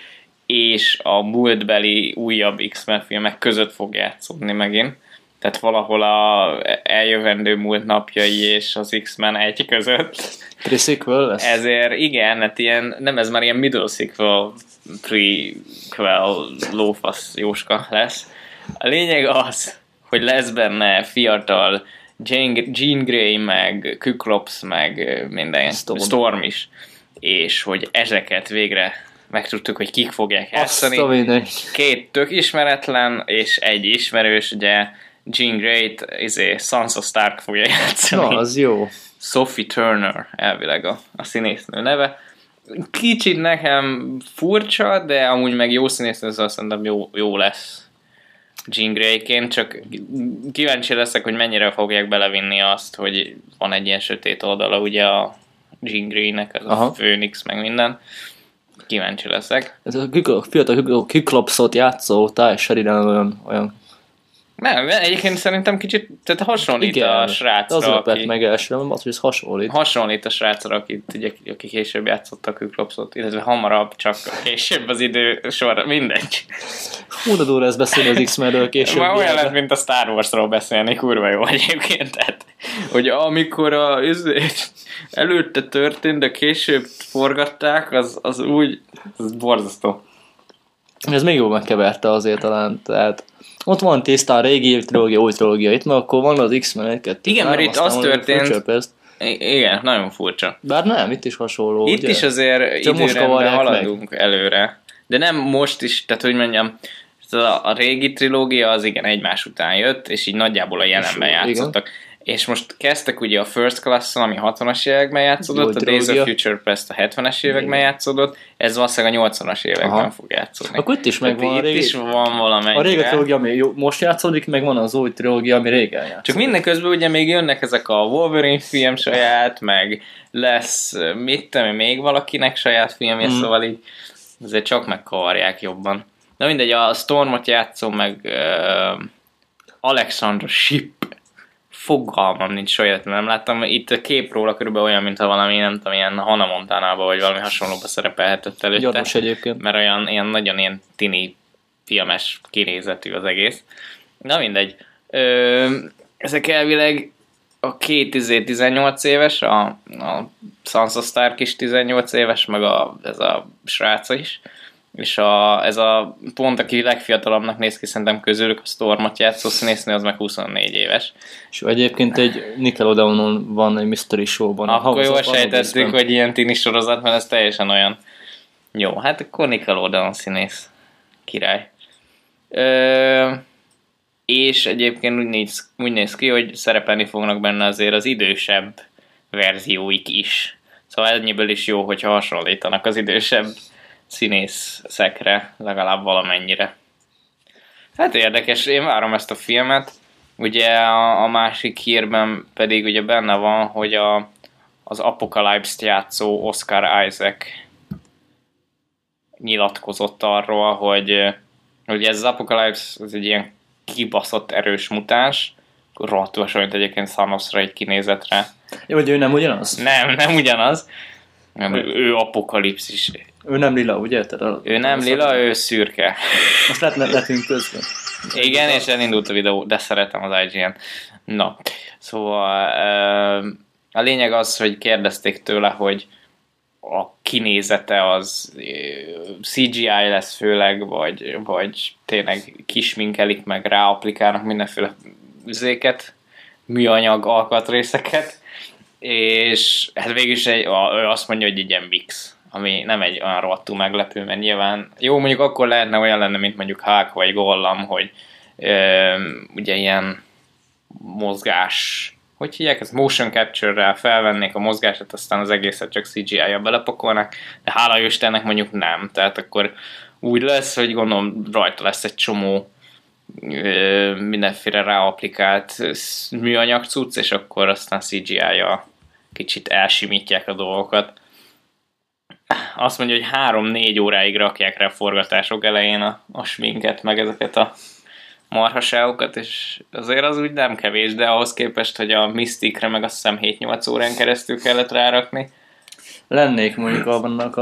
és a múltbeli újabb X-Men filmek között fog játszódni megint. Tehát valahol a eljövendő múlt napjai és az X-Men egy között.
Pre-sequel lesz?
Ezért igen, hát ilyen, nem ez már ilyen middle sequel, prequel, lófasz jóska lesz. A lényeg az, hogy lesz benne fiatal Jane, Jean Grey, meg Kyklops, meg minden,
Storm.
Storm. is. És hogy ezeket végre megtudtuk, hogy kik fogják
Azt
játszani. Két tök ismeretlen, és egy ismerős, ugye Jean Grey-t, izé, Sansa Stark fogja <laughs> játszani.
Na, az jó.
Sophie Turner elvileg a, a színésznő neve. Kicsit nekem furcsa, de amúgy meg jó színésznő, szóval szerintem jó, jó lesz Jean Grey-ként, csak kíváncsi leszek, hogy mennyire fogják belevinni azt, hogy van egy ilyen sötét oldala ugye a Jean Grey-nek, az
Aha.
a Phoenix, meg minden. Kíváncsi leszek.
Ez a Kyklo- fiatal Kyklo- Kyklopsot játszó Sheridan olyan, olyan
Nem, egyébként szerintem kicsit tehát hasonlít
igen,
a srácra,
az
aki,
meg elsőre, az, hogy ez hasonlít.
hasonlít a srácra, aki, ugye, aki később játszotta a Kyklopsot, illetve hamarabb, csak később az idő sorra, mindegy.
Hú, de durva ez beszélni az X-Menről később.
Már olyan lett, mint a Star Warsról beszélni, kurva jó egyébként. Tehát, hogy amikor a, izé- előtte történt, de később forgatták, az, az úgy, az borzasztó.
Ez még jól megkeverte azért talán, tehát ott van tisztán régi trilógia, új trilógia, itt meg akkor van az X-Men 1 2
Igen, mert itt az történt- igen, nagyon furcsa.
Bár nem, itt is hasonló.
Itt
ugye?
is azért
Csak
időrendben haladunk előre. De nem most is, tehát hogy mondjam, a, a régi trilógia az igen egymás után jött, és így nagyjából a jelenben
igen.
játszottak. És most kezdtek ugye a First class ami 60-as években játszódott,
Jó
a Days of. Future Past a 70-es években játszódott, ez valószínűleg a 80-as években
Aha.
fog játszódni.
Akkor itt is megvan a régi,
is van valamennyire.
a régi trilógia, ami jó, most játszódik, meg van az új trilógia, ami régen játszott.
Csak minden közben ugye még jönnek ezek a Wolverine film saját, meg lesz, mit tudom még valakinek saját filmje,
mm.
szóval így azért csak megkavarják jobban. Na mindegy, a Stormot játszom, meg uh, Alexandra Ship, fogalmam nincs saját, nem láttam. Itt a kép róla körülbelül olyan, mintha valami, nem tudom, ilyen Hannah montana vagy valami hasonlóba szerepelhetett előtte
Gyanús egyébként.
mert olyan ilyen nagyon ilyen tini filmes kinézetű az egész. Na mindegy. Ö, ezek elvileg a két izé 18 éves, a, a Sansa Stark is 18 éves, meg a, ez a sráca is. És a, ez a pont, aki legfiatalabbnak néz ki szerintem közülük, a Stormot játszó színésznő, az meg 24 éves.
És egyébként egy Nickelodeonon van egy mystery showban.
Akkor jól sejtettük, hogy ilyen tini sorozat, mert ez teljesen olyan. Jó, hát akkor Nickelodeon színész. Király. Ö, és egyébként úgy néz, úgy néz ki, hogy szerepelni fognak benne azért az idősebb verzióik is. Szóval ennyiből is jó, hogyha hasonlítanak az idősebb színészekre, legalább valamennyire. Hát érdekes, én várom ezt a filmet. Ugye a, a másik hírben pedig ugye benne van, hogy a, az Apocalypse-t játszó Oscar Isaac nyilatkozott arról, hogy hogy ez az Apocalypse az egy ilyen kibaszott erős mutáns, rohadtul hasonlít egyébként Thanosra egy kinézetre.
Jó, hogy ő nem ugyanaz?
Nem, nem ugyanaz. Nem, ő apokalipszis.
Ő nem lila, ugye? Tehát a,
Ő nem lila, ő szürke.
Most lehet letünk közben.
Igen, és elindult a videó, de szeretem az IGN. Na, szóval a lényeg az, hogy kérdezték tőle, hogy a kinézete az CGI lesz főleg, vagy, vagy tényleg kisminkelik meg, ráaplikálnak mindenféle üzéket, műanyag alkatrészeket, és hát végül is egy, a, ő azt mondja, hogy egy ilyen mix, ami nem egy olyan rohadtul meglepő, mert nyilván jó, mondjuk akkor lehetne olyan lenne, mint mondjuk Hulk vagy Gollam, hogy ö, ugye ilyen mozgás, hogy hívják, ez motion capture-rel felvennék a mozgását, aztán az egészet csak CGI-ja belepakolnak, de hála Istennek mondjuk nem, tehát akkor úgy lesz, hogy gondolom rajta lesz egy csomó ö, mindenféle ráapplikált sz- műanyag cucc, és akkor aztán CGI-ja kicsit elsimítják a dolgokat. Azt mondja, hogy három-négy óráig rakják rá a forgatások elején a, a sminket, meg ezeket a marhaságokat, és azért az úgy nem kevés, de ahhoz képest, hogy a Mysticre meg azt hiszem 7-8 órán keresztül kellett rárakni.
Lennék mondjuk abban a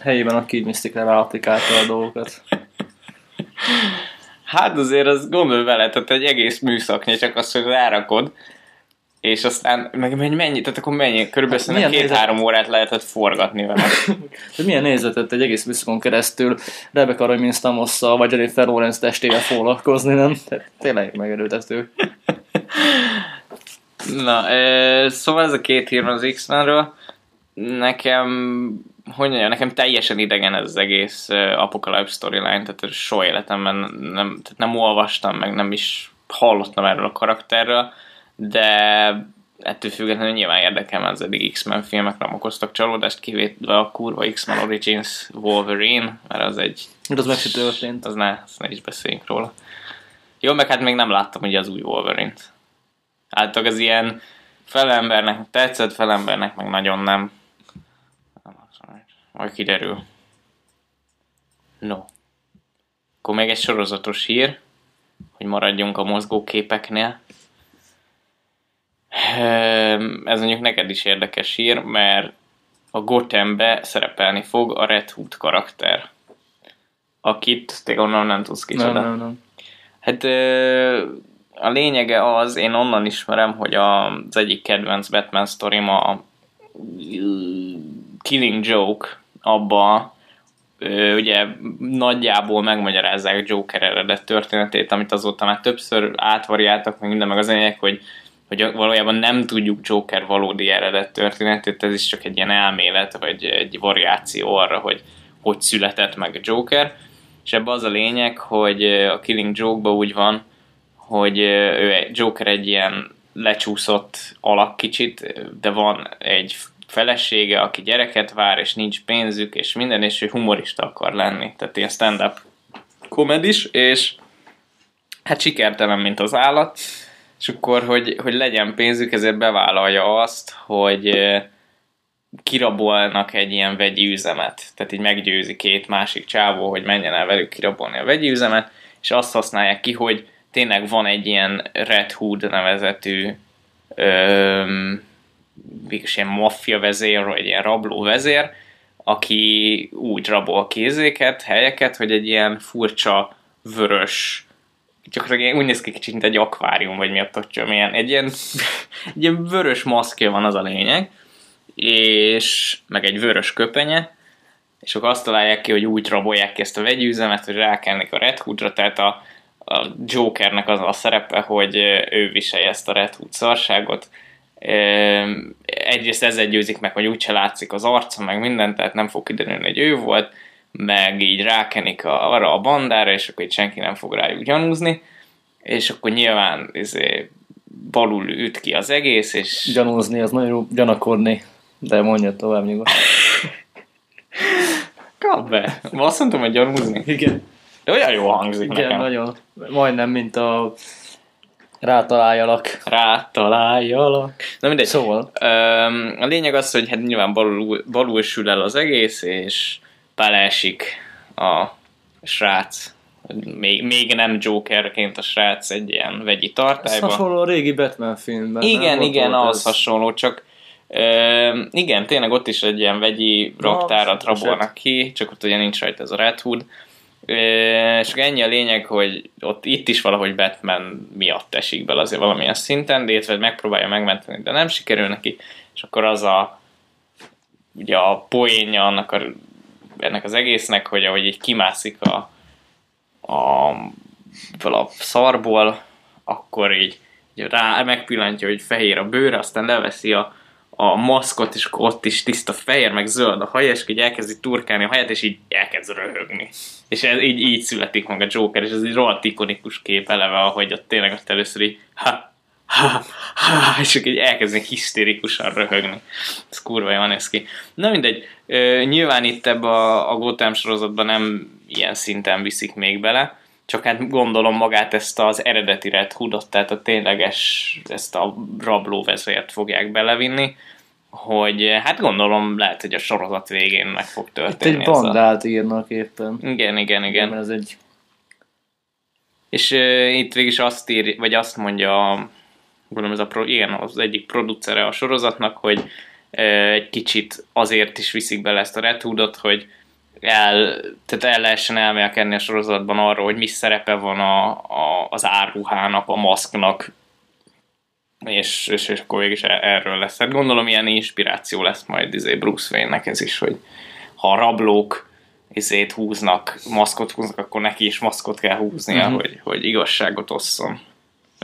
helyében, aki így Mysticre ráapplikálta a dolgokat.
Hát azért az gondolj vele, tehát egy egész műszaknyi, csak azt, hogy rárakod, és aztán meg mennyi, tehát akkor mennyi, körülbelül
Hát
hát, két-három órát lehetett forgatni vele. <laughs>
De milyen nézetet egy egész műszakon keresztül Rebecca Raymond Stamosszal vagy Jennifer Lawrence testével foglalkozni, nem? Tehát tényleg megerőtető. <laughs>
Na, szóval ez a két hír az X-Menről. Nekem, hogy mondjam, nekem teljesen idegen ez az egész uh, Apocalypse storyline, tehát soha életemben nem, tehát nem olvastam, meg nem is hallottam erről a karakterről, de ettől függetlenül nyilván érdekel, mert az eddig X-Men filmek nem okoztak csalódást, kivétve a kurva X-Men Origins Wolverine, mert az egy
De az meg se történt.
az ne, azt ne is beszéljünk róla. Jó, meg hát még nem láttam ugye az új Wolverine-t. Általában az ilyen felembernek tetszett, felembernek meg nagyon nem. Majd kiderül. No. Akkor még egy sorozatos hír, hogy maradjunk a mozgóképeknél. Ehm, Ez mondjuk neked is érdekes hír, mert a Gothambe szerepelni fog a Red Hood karakter. Akit te onnan nem tudsz kicsoda.
Nem, nem, nem.
Hát a lényege az, én onnan ismerem, hogy az egyik kedvenc Batman sztorim a Killing Joke, abba ugye nagyjából megmagyarázzák Joker eredet történetét, amit azóta már többször átvariáltak, meg minden, meg az lényeg, hogy hogy valójában nem tudjuk Joker valódi eredet történetét, ez is csak egy ilyen elmélet, vagy egy variáció arra, hogy hogy született meg a Joker. És ebben az a lényeg, hogy a Killing Joke-ban úgy van, hogy ő Joker egy ilyen lecsúszott alak kicsit, de van egy felesége, aki gyereket vár, és nincs pénzük, és minden, és ő humorista akar lenni. Tehát ilyen stand-up komedis, és hát sikertelen, mint az állat, és akkor, hogy, hogy legyen pénzük, ezért bevállalja azt, hogy kirabolnak egy ilyen vegyi üzemet. Tehát így meggyőzi két másik csávó, hogy menjen el velük kirabolni a vegyi üzemet, és azt használják ki, hogy tényleg van egy ilyen Red Hood nevezetű öm, ilyen maffia vezér, vagy ilyen rabló vezér, aki úgy rabol kézéket, helyeket, hogy egy ilyen furcsa, vörös, csak úgy néz ki kicsit, mint egy akvárium, vagy mi a tocsom, ilyen, egy ilyen, egy ilyen vörös maszkja van az a lényeg, és meg egy vörös köpenye, és akkor azt találják ki, hogy úgy rabolják ki ezt a vegyüzemet, hogy rákelnek a Red Hoodra, tehát a, a Jokernek az a szerepe, hogy ő viselje ezt a Red Hood szarságot. Egyrészt ezzel győzik meg, hogy úgyse látszik az arca, meg minden, tehát nem fog kiderülni, hogy ő volt, meg így rákenik a, arra a bandára, és akkor így senki nem fog rájuk gyanúzni, és akkor nyilván izé, balul üt ki az egész, és
Gyanúzni, az nagyon jó, gyanakodni. De mondja tovább nyugodtan.
kap be. Azt mondtam, hogy gyanúzni.
Igen.
De olyan jó hangzik
Igen,
nekem.
nagyon. Majdnem, mint a rátaláljalak.
Rátaláljalak. Na mindegy.
Szóval,
Öm, a lényeg az, hogy hát nyilván balul, balul sül el az egész, és beleesik a srác, még, még nem Jokerként a srác egy ilyen vegyi
ez
tartályba.
hasonló a régi Batman filmben. nem?
Igen,
Ott
igen, az
ez.
hasonló, csak ö, igen, tényleg ott is egy ilyen vegyi
Na,
raktárat rabolnak ki, csak ott ugye nincs rajta ez a Red Hood. És akkor ennyi a lényeg, hogy ott itt is valahogy Batman miatt esik bele azért valamilyen szinten, de illetve megpróbálja megmenteni, de nem sikerül neki, és akkor az a ugye a poénja annak a, ennek az egésznek, hogy ahogy így kimászik a, a, a szarból, akkor így, így rá megpillantja, hogy fehér a bőre, aztán leveszi a, a maszkot, és akkor ott is tiszta fehér, meg zöld a haja, és így elkezdi turkálni a haját, és így elkezd röhögni. És ez így, így születik meg a Joker, és ez egy rohadt ikonikus kép eleve, ahogy ott tényleg ott először így ha, ha, ha, és így elkezdenek hisztérikusan röhögni. Ez kurva jól néz ki. Na mindegy, ö, nyilván itt ebbe a, a Gotham sorozatban nem ilyen szinten viszik még bele, csak hát gondolom magát ezt az eredeti Red Hoodot, tehát a tényleges, ezt a rabló vezért fogják belevinni, hogy hát gondolom lehet, hogy a sorozat végén meg fog
Itt
történni.
egy
ez a-
bandát írnak éppen.
Igen, igen, igen.
Mert ez egy...
És uh, itt végig is azt ír, vagy azt mondja, a- gondolom ez a pro, igen, az egyik producere a sorozatnak, hogy egy kicsit azért is viszik bele ezt a Red Hoodot, hogy el, tehát el lehessen elmélkedni a sorozatban arról, hogy mi szerepe van a, a, az árruhának, a maszknak, és, és, és akkor végig is e- erről lesz. Hát gondolom ilyen inspiráció lesz majd izé Bruce Wayne-nek ez is, hogy ha a rablók izét húznak, maszkot húznak, akkor neki is maszkot kell húznia, uh-huh. hogy, hogy igazságot osszon.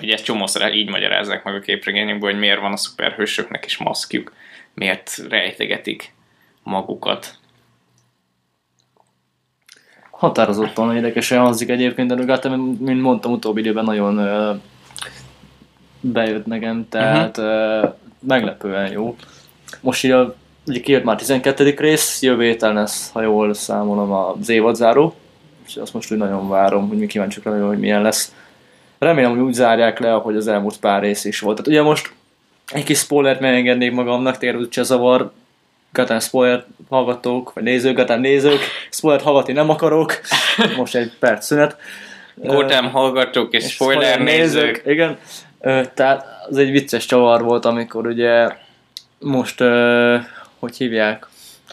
Ugye ezt csomószor így magyarázzák meg a képregényekből, hogy miért van a szuperhősöknek is maszkjuk, miért rejtegetik magukat.
Határozottan érdekesen hangzik egyébként, de Gotham, mint mondtam, utóbbi időben nagyon ö, bejött nekem, tehát uh meglepően jó. Most így a, ugye kijött már 12. rész, jövő héten lesz, ha jól számolom, az évadzáró, és azt most úgy nagyon várom, hogy mi kíváncsiak hogy milyen lesz. Remélem, hogy úgy zárják le, ahogy az elmúlt pár rész is volt. Tehát ugye most egy kis spoilert megengednék magamnak, tényleg úgyse zavar Gatán spoiler hallgatók, vagy nézők, Gatán nézők, spoiler hallgatni nem akarok, most egy perc szünet.
Gotham hallgatók és,
És
spoiler nézők.
Igen. Ö, tehát az egy vicces csavar volt, amikor ugye most, hogy hívják,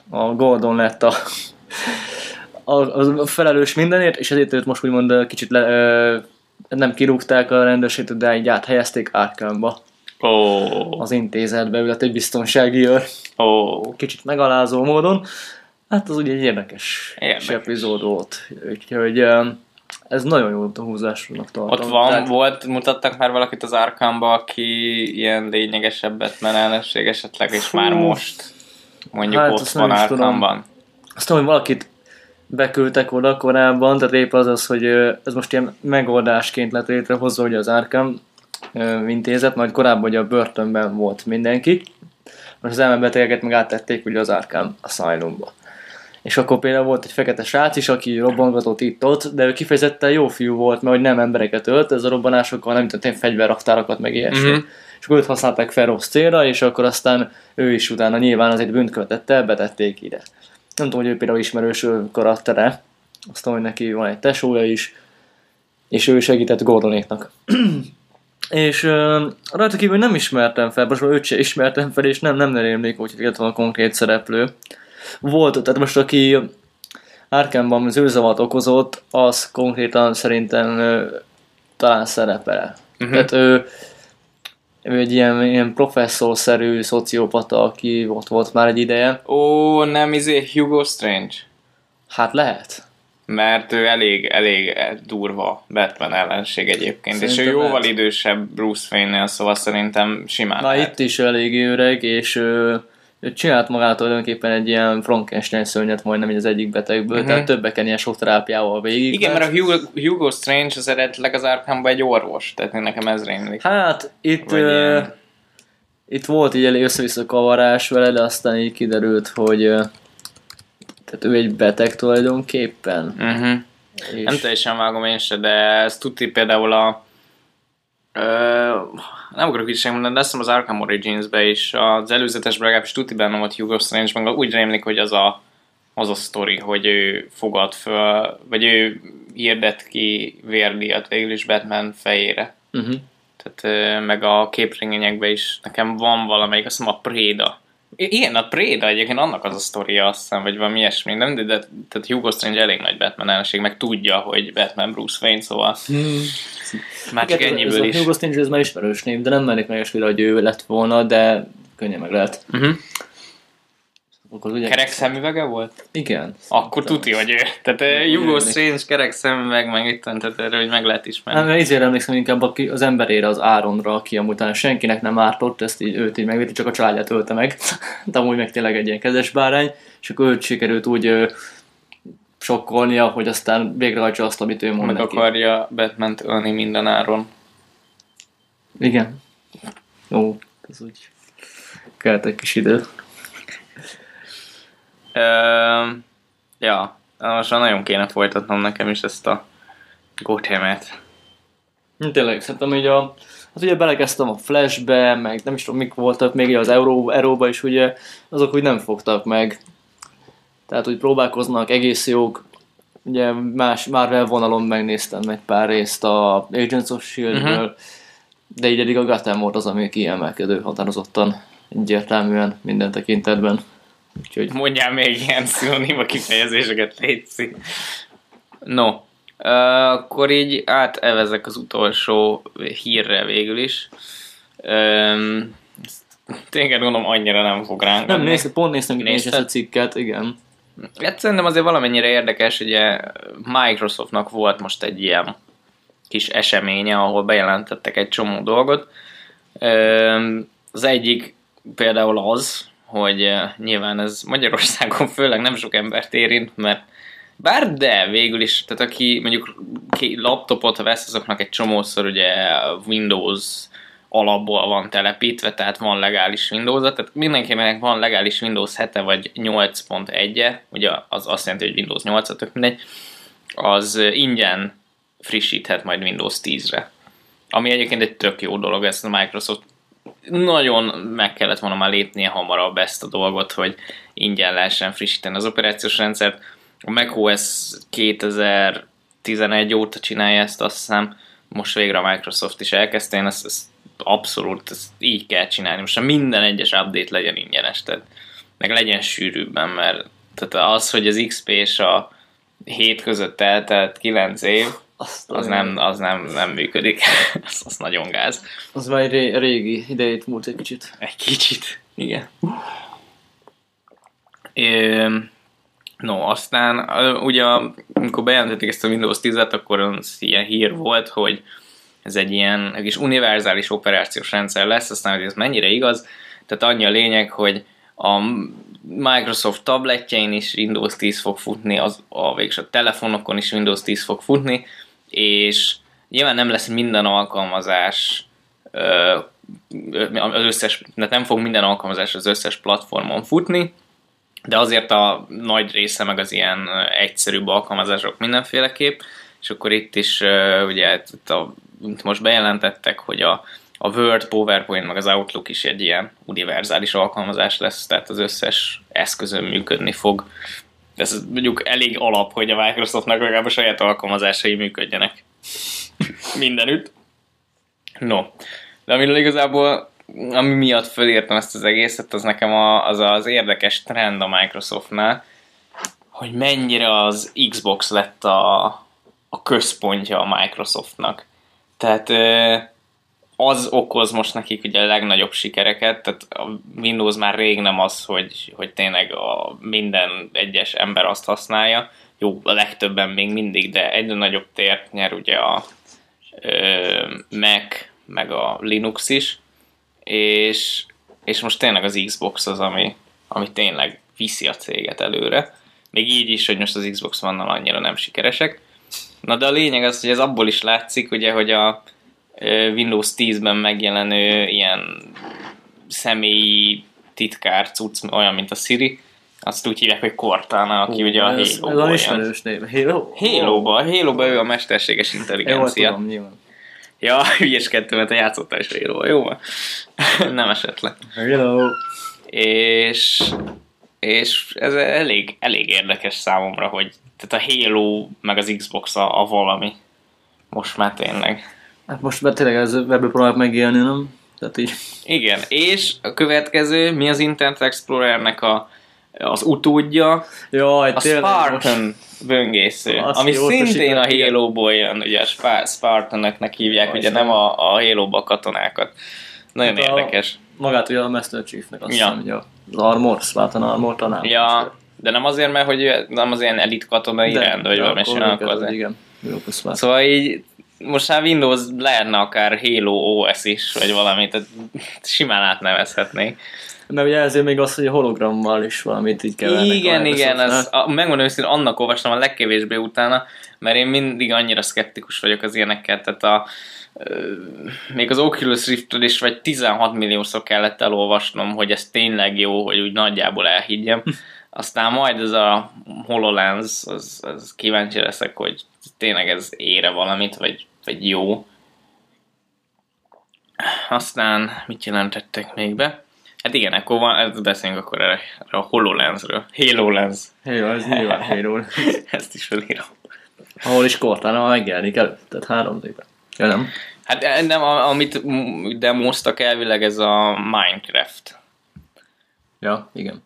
a Gordon lett a, a, a felelős mindenért, és ezért őt most úgymond kicsit le, nem kirúgták a rendőrségtől, de így áthelyezték Arkhamba
Ó,
az intézetbe, ő lett egy biztonsági őr,
ó.
kicsit megalázó módon. Hát az ugye egy érdekes,
Érdekes.
epizód volt. Úgyhogy ez nagyon jó húzásnak tartom.
Ott van,
Tehát-
volt, mutattak már valakit az Arkamba, aki ilyen lényegesebb Batman ellenség esetleg, és
Fú.
már most mondjuk
Hát,
ott van. Arkamban.
Azt tudom, hogy valakit beküldtek oda korábban, tehát épp az az, hogy ez most ilyen megoldásként lett létrehozva, hogy az Arkham intézet, majd korábban ugye a börtönben volt mindenki, most az elmebetegeket meg áttették ugye az Arkham Asylumba. És akkor például volt egy fekete srác is, aki robbangatott itt-ott, de ő kifejezetten jó fiú volt, mert hogy nem embereket ölt, ez a robbanásokkal nem tudom, fegyverraktárakat meg ilyesmi.
Mhm.
És akkor őt használták fel rossz célra, és akkor aztán ő is utána nyilván azért bűnt követett el, betették ide. Nem tudom, hogy ő például ismerős ö, karaktere, azt tudom, hogy neki van egy tesója is, és ő segített Gordonéknak. <clears throat> és uh, rajta kívül nem ismertem fel, most már őt sem ismertem fel, és nem, nem rémlik, hogy itt van a konkrét szereplő. Volt, tehát most aki Arkhamban zűrzavat okozott, az konkrétan szerintem ö, talán szerepel.
Mhm.
Tehát ő, ő egy ilyen, ilyen professzorszerű szociopata, aki ott volt már egy ideje.
Ó, nem izé Hugo Strange.
Hát lehet.
Mert ő elég, elég durva Batman ellenség egyébként, és ő
Szerintem
jóval
lehet.
idősebb Bruce Wayne-nél, szóval szerintem simán
Na
lehet.
itt is elég öreg, és ő, ő csinált magától tulajdonképpen egy ilyen Frankenstein szörnyet majdnem így az egyik betegből,
Mhm.
tehát többeken ilyen sok terápiával végig.
Igen, mert a Hugo, Hugo Strange az eredetileg az Arkhamban egy orvos, tehát nekem ez rémlik.
Hát itt,
Vagy
ö,
ilyen-
itt volt így elég össze-vissza kavarás vele, de aztán így kiderült, hogy tehát ő egy beteg tulajdonképpen.
Uh-huh.
És
Nem teljesen vágom én se, de ez tudti például a... Nem akarok így sem mondani, de azt hiszem az Arkham Origins-be is, az előzetesben legalábbis tuti benne volt Hugo Strange, úgy rémlik, hogy az a, az a sztori, hogy ő fogad föl, vagy ő hirdet ki vérdíjat végül is Batman fejére.
uh-huh.
Tehát meg a képregényekben is nekem van valamelyik, azt hiszem a Préda. Igen, a Préda egyébként annak az a sztoria, azt hiszem, vagy valami ilyesmi, nem? De, de tehát Hugo Strange elég nagy Batman ellenség, meg tudja, hogy Batman Bruce Wayne, szóval már csak
Igen,
ennyiből
ez
is.
a Hugo Strange, ez már ismerős név, de nem mennék meg esküdre, hogy ő lett volna, de könnyen meg lehet.
Uh-huh.
Akkor ugye...
Kerek szemüvege volt?
Igen.
Akkor tuti, hogy ő. Tehát Hugo
jönni.
Strange kerek szemüveg, meg itt van, tehát erre, hogy meg lehet
Hát,
ismerni.
mert izére emlékszem inkább aki- az emberére, az Áronra, aki amúgy talán senkinek nem ártott, ezt így, őt így megvédte, csak a családját ölte meg. <laughs> De amúgy meg tényleg egy ilyen kezes bárány, és akkor őt sikerült úgy sokkolnia, hogy aztán végrehajtsa azt, amit ő mond
Meg
neki.
akarja Batman-t ölni minden áron.
Igen. Jó, ez úgy kellett egy kis idő.
Ö, ja, most már nagyon kéne folytatnom nekem is ezt a.
Hm, Tényleg, szerintem hogy a, hát ugye belekezdtem a Flashbe, meg nem is tudom mik voltak, még az Euró, Euróba is ugye, azok úgy nem fogtak meg. Tehát úgy próbálkoznak, egész jók. Ugye más Marvel vonalon megnéztem egy pár részt a Agents of S.H.I.E.L.D.-ből,
Mhm.
de így eddig a Gotham volt az, ami kiemelkedő határozottan, egyértelműen minden tekintetben. Úgyhogy
Mondjál még ilyen szinonima kifejezéseket, létszik. No, akkor így átevezek az utolsó hírre végül is. Téged gondolom annyira nem fog ránk.
nem, nézd, pont néztem én is ezt a cikket, igen.
Hát szerintem azért valamennyire érdekes, ugye Microsoftnak volt most egy ilyen kis eseménye, ahol bejelentettek egy csomó dolgot. Az egyik például az, hogy eh, nyilván ez Magyarországon <laughs> főleg nem sok embert érint, mert bár de végül is, tehát aki mondjuk laptopot vesz, azoknak egy csomószor ugye Windows alapból van telepítve, tehát van legális windows tehát mindenkinek van legális Windows 7 vagy 8.1-e, ugye az azt jelenti, hogy Windows 8 tök mindegy, az ingyen frissíthet majd Windows 10-re. Ami egyébként egy tök jó dolog, ezt a Microsoft nagyon meg kellett volna már lépnie hamarabb ezt a dolgot, hogy ingyen lehessen frissíteni az operációs rendszert. A macOS 2011 óta csinálja ezt, azt hiszem, most végre a Microsoft is elkezdte, én ezt, ezt abszolút ezt így kell csinálni. Most minden egyes update legyen ingyenes, tehát meg legyen sűrűbben, mert tehát az, hogy az XP és a 7 között eltelt 9 év,
Azt
az nem, az nem, nem működik. <laughs> az, az nagyon gáz.
Az már ré- régi idejét múlt egy kicsit.
Egy kicsit, igen. Ö, no, aztán ugye amikor bejelentették ezt a Windows 10-et, akkor az ilyen hír volt, hogy ez egy ilyen egy kis univerzális operációs rendszer lesz, aztán hogy ez mennyire igaz, tehát annyi a lényeg, hogy a Microsoft tabletjein is Windows 10 fog futni, az, a, végül a telefonokon is Windows 10 fog futni, és nyilván nem lesz minden alkalmazás az összes, nem fog minden alkalmazás az összes platformon futni, de azért a nagy része meg az ilyen egyszerűbb alkalmazások mindenféleképp, és akkor itt is ugye itt a, itt most bejelentettek, hogy a, a Word, PowerPoint meg az Outlook is egy ilyen univerzális alkalmazás lesz, tehát az összes eszközön működni fog. Ez mondjuk elég alap, hogy a Microsoftnak legalább a saját alkalmazásai működjenek mindenütt. No, de amiről igazából, ami miatt fölírtam ezt az egészet, az nekem a, az az érdekes trend a Microsoftnál, hogy mennyire az Xbox lett a, a központja a Microsoftnak. Tehát az okoz most nekik ugye a legnagyobb sikereket, tehát a Windows már rég nem az, hogy, hogy tényleg a minden egyes ember azt használja, jó, a legtöbben még mindig, de egyre nagyobb tért nyer ugye a ö, Mac, meg a Linux is, és, és most tényleg az Xbox az, ami, ami tényleg viszi a céget előre. Még így is, hogy most az Xbox One-nal annyira nem sikeresek. Na de a lényeg az, hogy ez abból is látszik, ugye, hogy a Windows 10-ben megjelenő ilyen személyi titkár cucc, olyan, mint a Siri, azt úgy hívják, hogy Cortana, aki
Ó,
ugye a
ez,
Halo-ból
Ez a ismerős név. Halo?
Halo-ba, a Halo-ba ő a mesterséges
Jó,
intelligencia.
tudom, nyilván.
Ja, <laughs> hülyeskedtem, mert játszottál is halo jó van? <laughs> Nem esett le.
Hello.
És, és ez elég, elég érdekes számomra, hogy tehát a Halo meg az Xbox a, a valami. Most már tényleg.
Hát most már tényleg ez ebből próbálok megélni, nem? Tehát így.
Igen, és a következő, mi az Internet Explorernek a, az utódja,
Jaj,
a
tényleg
Spartan böngésző,
Azt
ami szintén a. Halo-ból jön, ugye a Spa- Spartanoknak hívják,
Aj,
ugye nem a, a Halo-ba a katonákat. Nagyon
Hát a-
érdekes.
Magát ugye a Master Chiefnek azt
Ja.
hiszem, ugye az Armor, Spartan Armor talán.
Ja, de nem azért, mert hogy nem az ilyen elit katonai rend, vagy valami sem, akkor azért.
Igen, jó.
Szóval így most már Windows lehetne akár Halo OS is, vagy valami, tehát simán átnevezhetnénk.
Mert ugye ezért még az, hogy a hologrammal is valamit így kevernek.
Igen, igen,
Microsoftnál.
ez, a, megmondom őszintén, annak olvastam a legkevésbé utána, mert én mindig annyira szkeptikus vagyok az ilyenekkel, tehát a, még az Oculus Riftről is vagy 16 milliószor kellett elolvasnom, hogy ez tényleg jó, hogy úgy nagyjából elhiggyem. Aztán majd ez a HoloLens, az, az kíváncsi leszek, hogy tényleg ez ére valamit, vagy, vagy jó. Aztán mit jelentettek még be? Hát igen, akkor van, ezt beszéljünk akkor erre, erre a HoloLensről. HoloLens.
Halo, ez nyilván <laughs> Halo.
Ezt is felírom.
Ahol is Cortana megjelenik előtt, tehát három d Ja, nem?
Hát eh, nem, amit demoztak elvileg ez a Minecraft.
Ja, igen.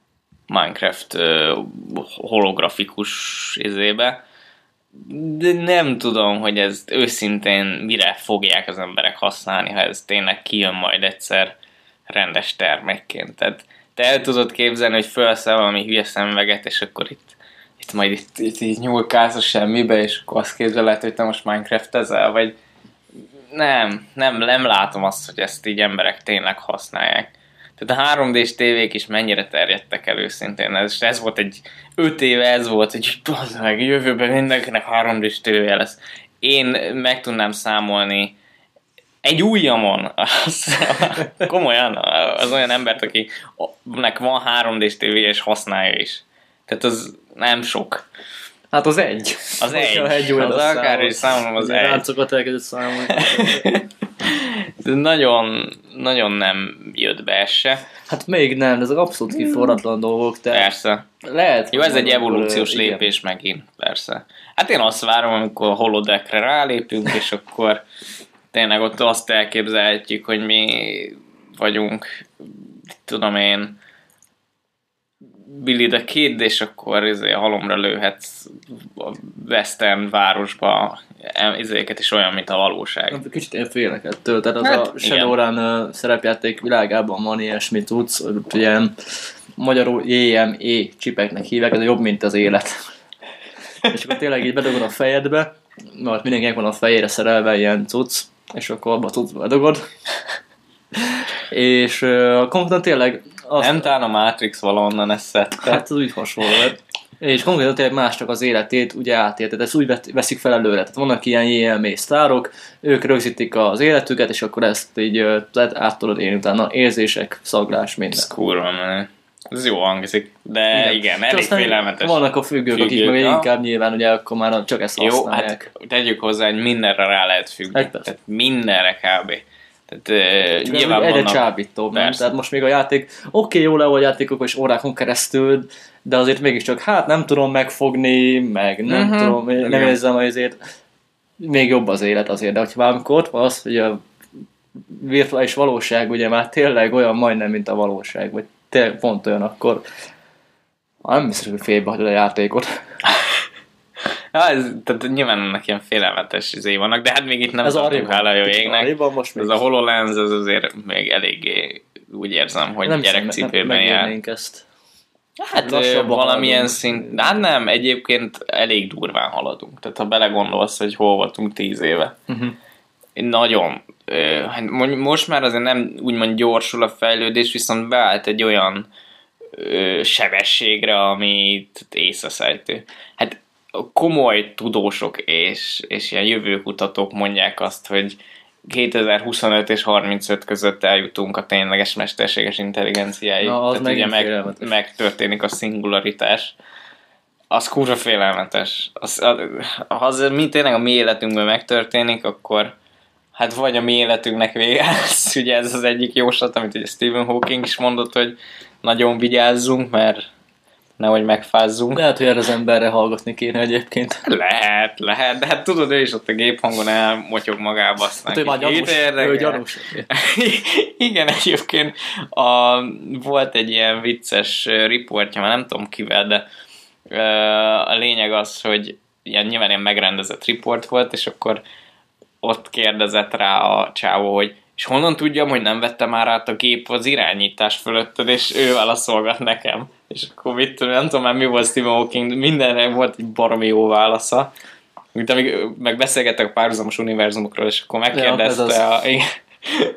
Minecraft ö, holografikus izébe. De nem tudom, hogy ez őszintén mire fogják az emberek használni, ha ez tényleg kijön majd egyszer rendes termékként. Tehát te el tudod képzelni, hogy felszel valami hülye szemveget, és akkor itt, itt majd itt, itt így nyúlkálsz a semmibe, és akkor azt képzeled, hogy te most Minecraft ezel, vagy nem, nem, nem látom azt, hogy ezt így emberek tényleg használják. Tehát a 3D-s tévék is mennyire terjedtek el őszintén. Ez, ez volt egy 5 éve ez volt, hogy meg, jövőben mindenkinek 3D-s tévéje lesz. Én meg tudnám számolni egy ujjamon, az, komolyan, az olyan embert, akinek van 3D-s tévéje és használja is. Tehát az nem sok.
Hát az egy.
Az egy.
egy olyan
Az akár is számolom, az egy.
Ráncokat elkezdett számolni.
de nagyon, nagyon nem jött be ez se.
Hát még nem, ezek abszolút kiforratlan dolgok, de
Persze.
lehet...
Jó, ez egy evolúciós
igen.
lépés megint, persze. Hát én azt várom, amikor a holodekre rálépünk, és akkor tényleg ott azt elképzelhetjük, hogy mi vagyunk, tudom én, Billy the Kid, és akkor izé, halomra lőhetsz a Western városba izéket is olyan, mint a valóság.
Kicsit én félek ettől, tehát az
Hát,
a Shadowrun szerepjáték világában van ilyesmi tudsz, hogy ilyen magyarul JME csipeknek hívják, ez jobb, mint az élet. <laughs> és akkor tényleg így bedugod a fejedbe, mert mindenkinek van a fejére szerelve ilyen cucc, és akkor abba cuccba bedugod. <laughs> és uh, konkrétan tényleg azt,
Nem talán a Matrix valahonnan ezt szedte.
Hát az úgy hasonló. És konkrétan tényleg másnak az életét ugye átélted, ezt úgy veszik fel előre. Tehát vannak ilyen JLM sztárok, ők rögzítik az életüket, és akkor ezt így ö, lehet át tudod élni utána. Érzések, szaglás, minden.
Ez kurva menő. Ez jó hangzik, de igen, igen elég félelmetes.
Vannak a függők, akik
Függők,
meg
ja.
inkább nyilván ugye akkor már csak ezt
Jó,
használják.
hát tegyük hozzá, hogy mindenre rá lehet függni.
Hát.
Tehát mindenre kb. Tehát
Csak
nyilván
egyre
vannak...
csábítóbb, nem? Tehát most még a játék, oké, jó le a játékok és órákon keresztül, de azért mégiscsak, hát nem tudom megfogni, meg nem
Mhm.
tudom, nem
Igen.
érzem azért, még jobb az élet azért, de hogyha valamikor ott van az, hogy a virtuális valóság ugye már tényleg olyan majdnem, mint a valóság, vagy tényleg pont olyan, akkor nem biztos, hogy félbehagyod a játékot. <laughs>
Ja, ez, tehát nyilván ennek ilyen félelmetes izé vannak, de hát még itt nem
Ez
tartunk, hála jó égnek.
Most még.
Ez a HoloLens, ez azért még eléggé úgy érzem, hogy
nem
gyerekcipőben jár.
megérnénk ezt.
Hát
Lassabban
valamilyen
haladunk.
szint, hát nem, egyébként elég durván haladunk. Tehát ha belegondolsz, hogy hol voltunk tíz éve.
Uh-huh.
Nagyon. hát Most már azért nem úgymond gyorsul a fejlődés, viszont beállt egy olyan sebességre, ami észreszejtő. Hát komoly tudósok és, és ilyen jövőkutatók mondják azt, hogy 2025 és 35 között eljutunk a tényleges mesterséges intelligenciáig.
Na, az
Tehát ugye meg, megtörténik a szingularitás. Az kurva félelmetes. Az, az, az mi tényleg a mi életünkben megtörténik, akkor hát vagy a mi életünknek vége lesz. <laughs> Ugye ez az egyik jóslat, amit ugye Stephen Hawking is mondott, hogy nagyon vigyázzunk, mert nehogy megfázzunk.
Lehet, hogy erre az emberre hallgatni kéne egyébként.
Lehet, lehet, de hát tudod, ő is ott a géphangon elmotyog magába, aztán
Hát ő már gyanús, ő gyanús. <laughs>
Igen, egyébként a, volt egy ilyen vicces riportja, már nem tudom kivel, de a lényeg az, hogy ilyen, nyilván ilyen megrendezett riport volt, és akkor ott kérdezett rá a csávó, hogy és honnan tudjam, hogy nem vette már át a gép az irányítás fölötted, és ő válaszolgat nekem. És akkor mit nem tudom már mi volt Stephen Hawking, mindenre volt egy baromi jó válasza. Mint amíg meg beszélgettek a párhuzamos univerzumokról, és akkor megkérdezte,
Ja, ez
a, <laughs> igen,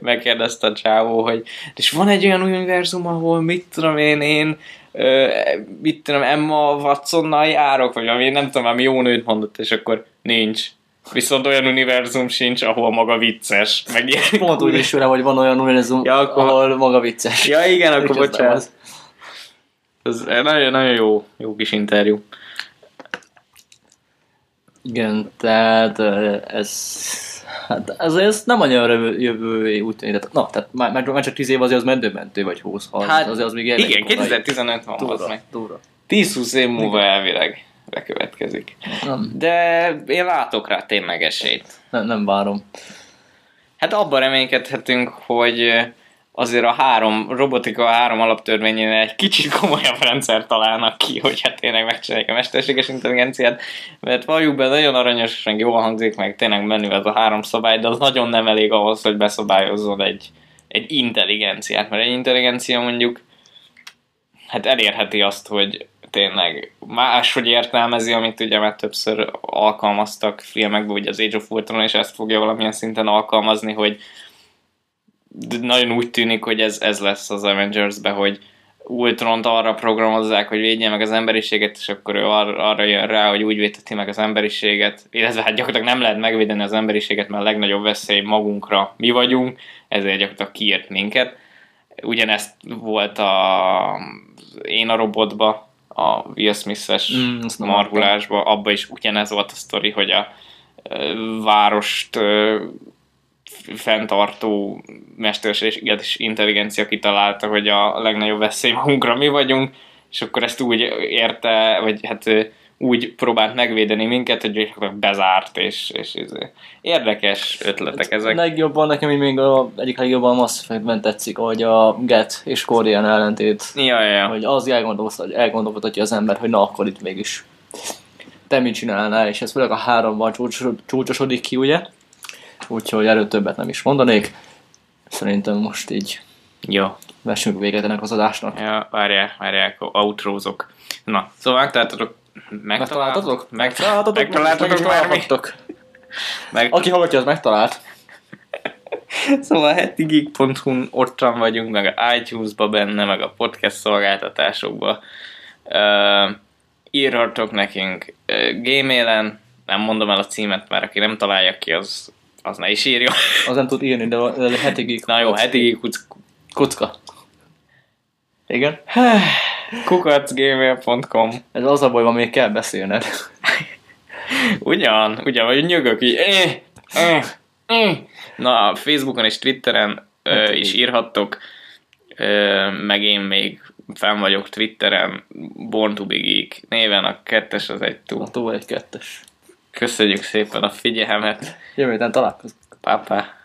megkérdezte a csávó, hogy és van egy olyan univerzum, ahol mit tudom én, én ö, mit tudom, Emma Watsonnal járok, vagy ami nem tudom, ami jó nőt mondott, és akkor nincs. Viszont olyan univerzum sincs, ahol maga vicces. Meg ilyen
Pont úgy is hogy van olyan univerzum,
Ja, akkor-
ahol maga vicces.
Ja, igen, akkor bocsánat.
az.
Ez nagyon, nagyon jó, jó kis interjú.
Igen, tehát ez... Hát ez, ez nem annyira jövő, jövő úgy tűnik. Tehát, na, tehát már, már, csak 10 év azért az medőmentő, vagy 20 30,
Hát,
azért az még elég
Igen,
korai.
2015 van az
Durva,
meg.
durva.
10-20 év múlva elvileg bekövetkezik.
Nem,
De én látok rá tényleg esélyt.
nem, nem várom.
Hát abban reménykedhetünk, hogy azért a három, robotika három alaptörvényén egy kicsit komolyabb rendszer találnak ki, hogy hát tényleg megcsinálják a mesterséges intelligenciát, mert valljuk be, nagyon aranyos, meg jól hangzik, meg tényleg menő ez a három szabály, de az nagyon nem elég ahhoz, hogy beszabályozzon egy, egy intelligenciát, mert egy intelligencia mondjuk hát elérheti azt, hogy tényleg máshogy értelmezi, amit ugye már többször alkalmaztak filmekben, ugye az Age of Ultron, és ezt fogja valamilyen szinten alkalmazni, hogy nagyon úgy tűnik, hogy ez, ez lesz az Avengers-be, hogy Ultront arra programozzák, hogy védje meg az emberiséget, és akkor ő arra, arra jön rá, hogy úgy védheti meg az emberiséget, illetve hát gyakorlatilag nem lehet megvédeni az emberiséget, mert a legnagyobb veszély magunkra mi vagyunk, ezért gyakorlatilag kiírt minket. Ugyanezt volt a Én a robotba, a Will Smith-es
Mm,
marhulásba, abba is ugyanez volt a sztori, hogy a várost fenntartó mesterséges intelligencia kitalálta, hogy a legnagyobb veszély magunkra mi vagyunk, és akkor ezt úgy érte, vagy hát úgy próbált megvédeni minket, hogy bezárt, és, és, és érdekes ötletek ezek.
Legjobban nekem még a, egyik legjobban a Mass Effect-ben tetszik, hogy a Get és Korean ellentét,
Ja, ja,
hogy az elgondolkodhatja az ember, hogy na akkor itt mégis te mit csinálnál, és ez főleg a háromban csúcsosod- csúcsosodik ki, ugye? Úgyhogy erről többet nem is mondanék. Szerintem most így
Jó.
vessünk véget ennek az adásnak.
Ja, várjál, várjál, outrózok. Na, szóval megtaláltatok
Megtaláltatok?
Megtaláltatok? Megtaláltatok bármi?
találhattok.
Meg...
Aki hallgatja, az megtalált. <laughs>
Szóval hetigeek.hu-n ottan vagyunk, meg a iTunes-ba benne, meg a podcast szolgáltatásokba. Uh, írhatok nekünk uh, gmail-en, nem mondom el a címet, mert aki nem találja ki, az, az ne is írja.
Az nem tud írni, de a hetigig.
Na jó, hetigeek
Kocka. Igen? <sighs>
kukacgmail.com
Ez az a baj, van, még kell beszélned.
Ugyan, ugyan, vagy nyögök így. Eh, eh, eh. Na, Facebookon és Twitteren ö, is írhattok, ö, meg én még fenn vagyok Twitteren, Born to be Geek néven, a kettes az egy túl.
A túl egy kettes.
Köszönjük szépen a figyelmet,
Jövő héten találkozunk.
pápá.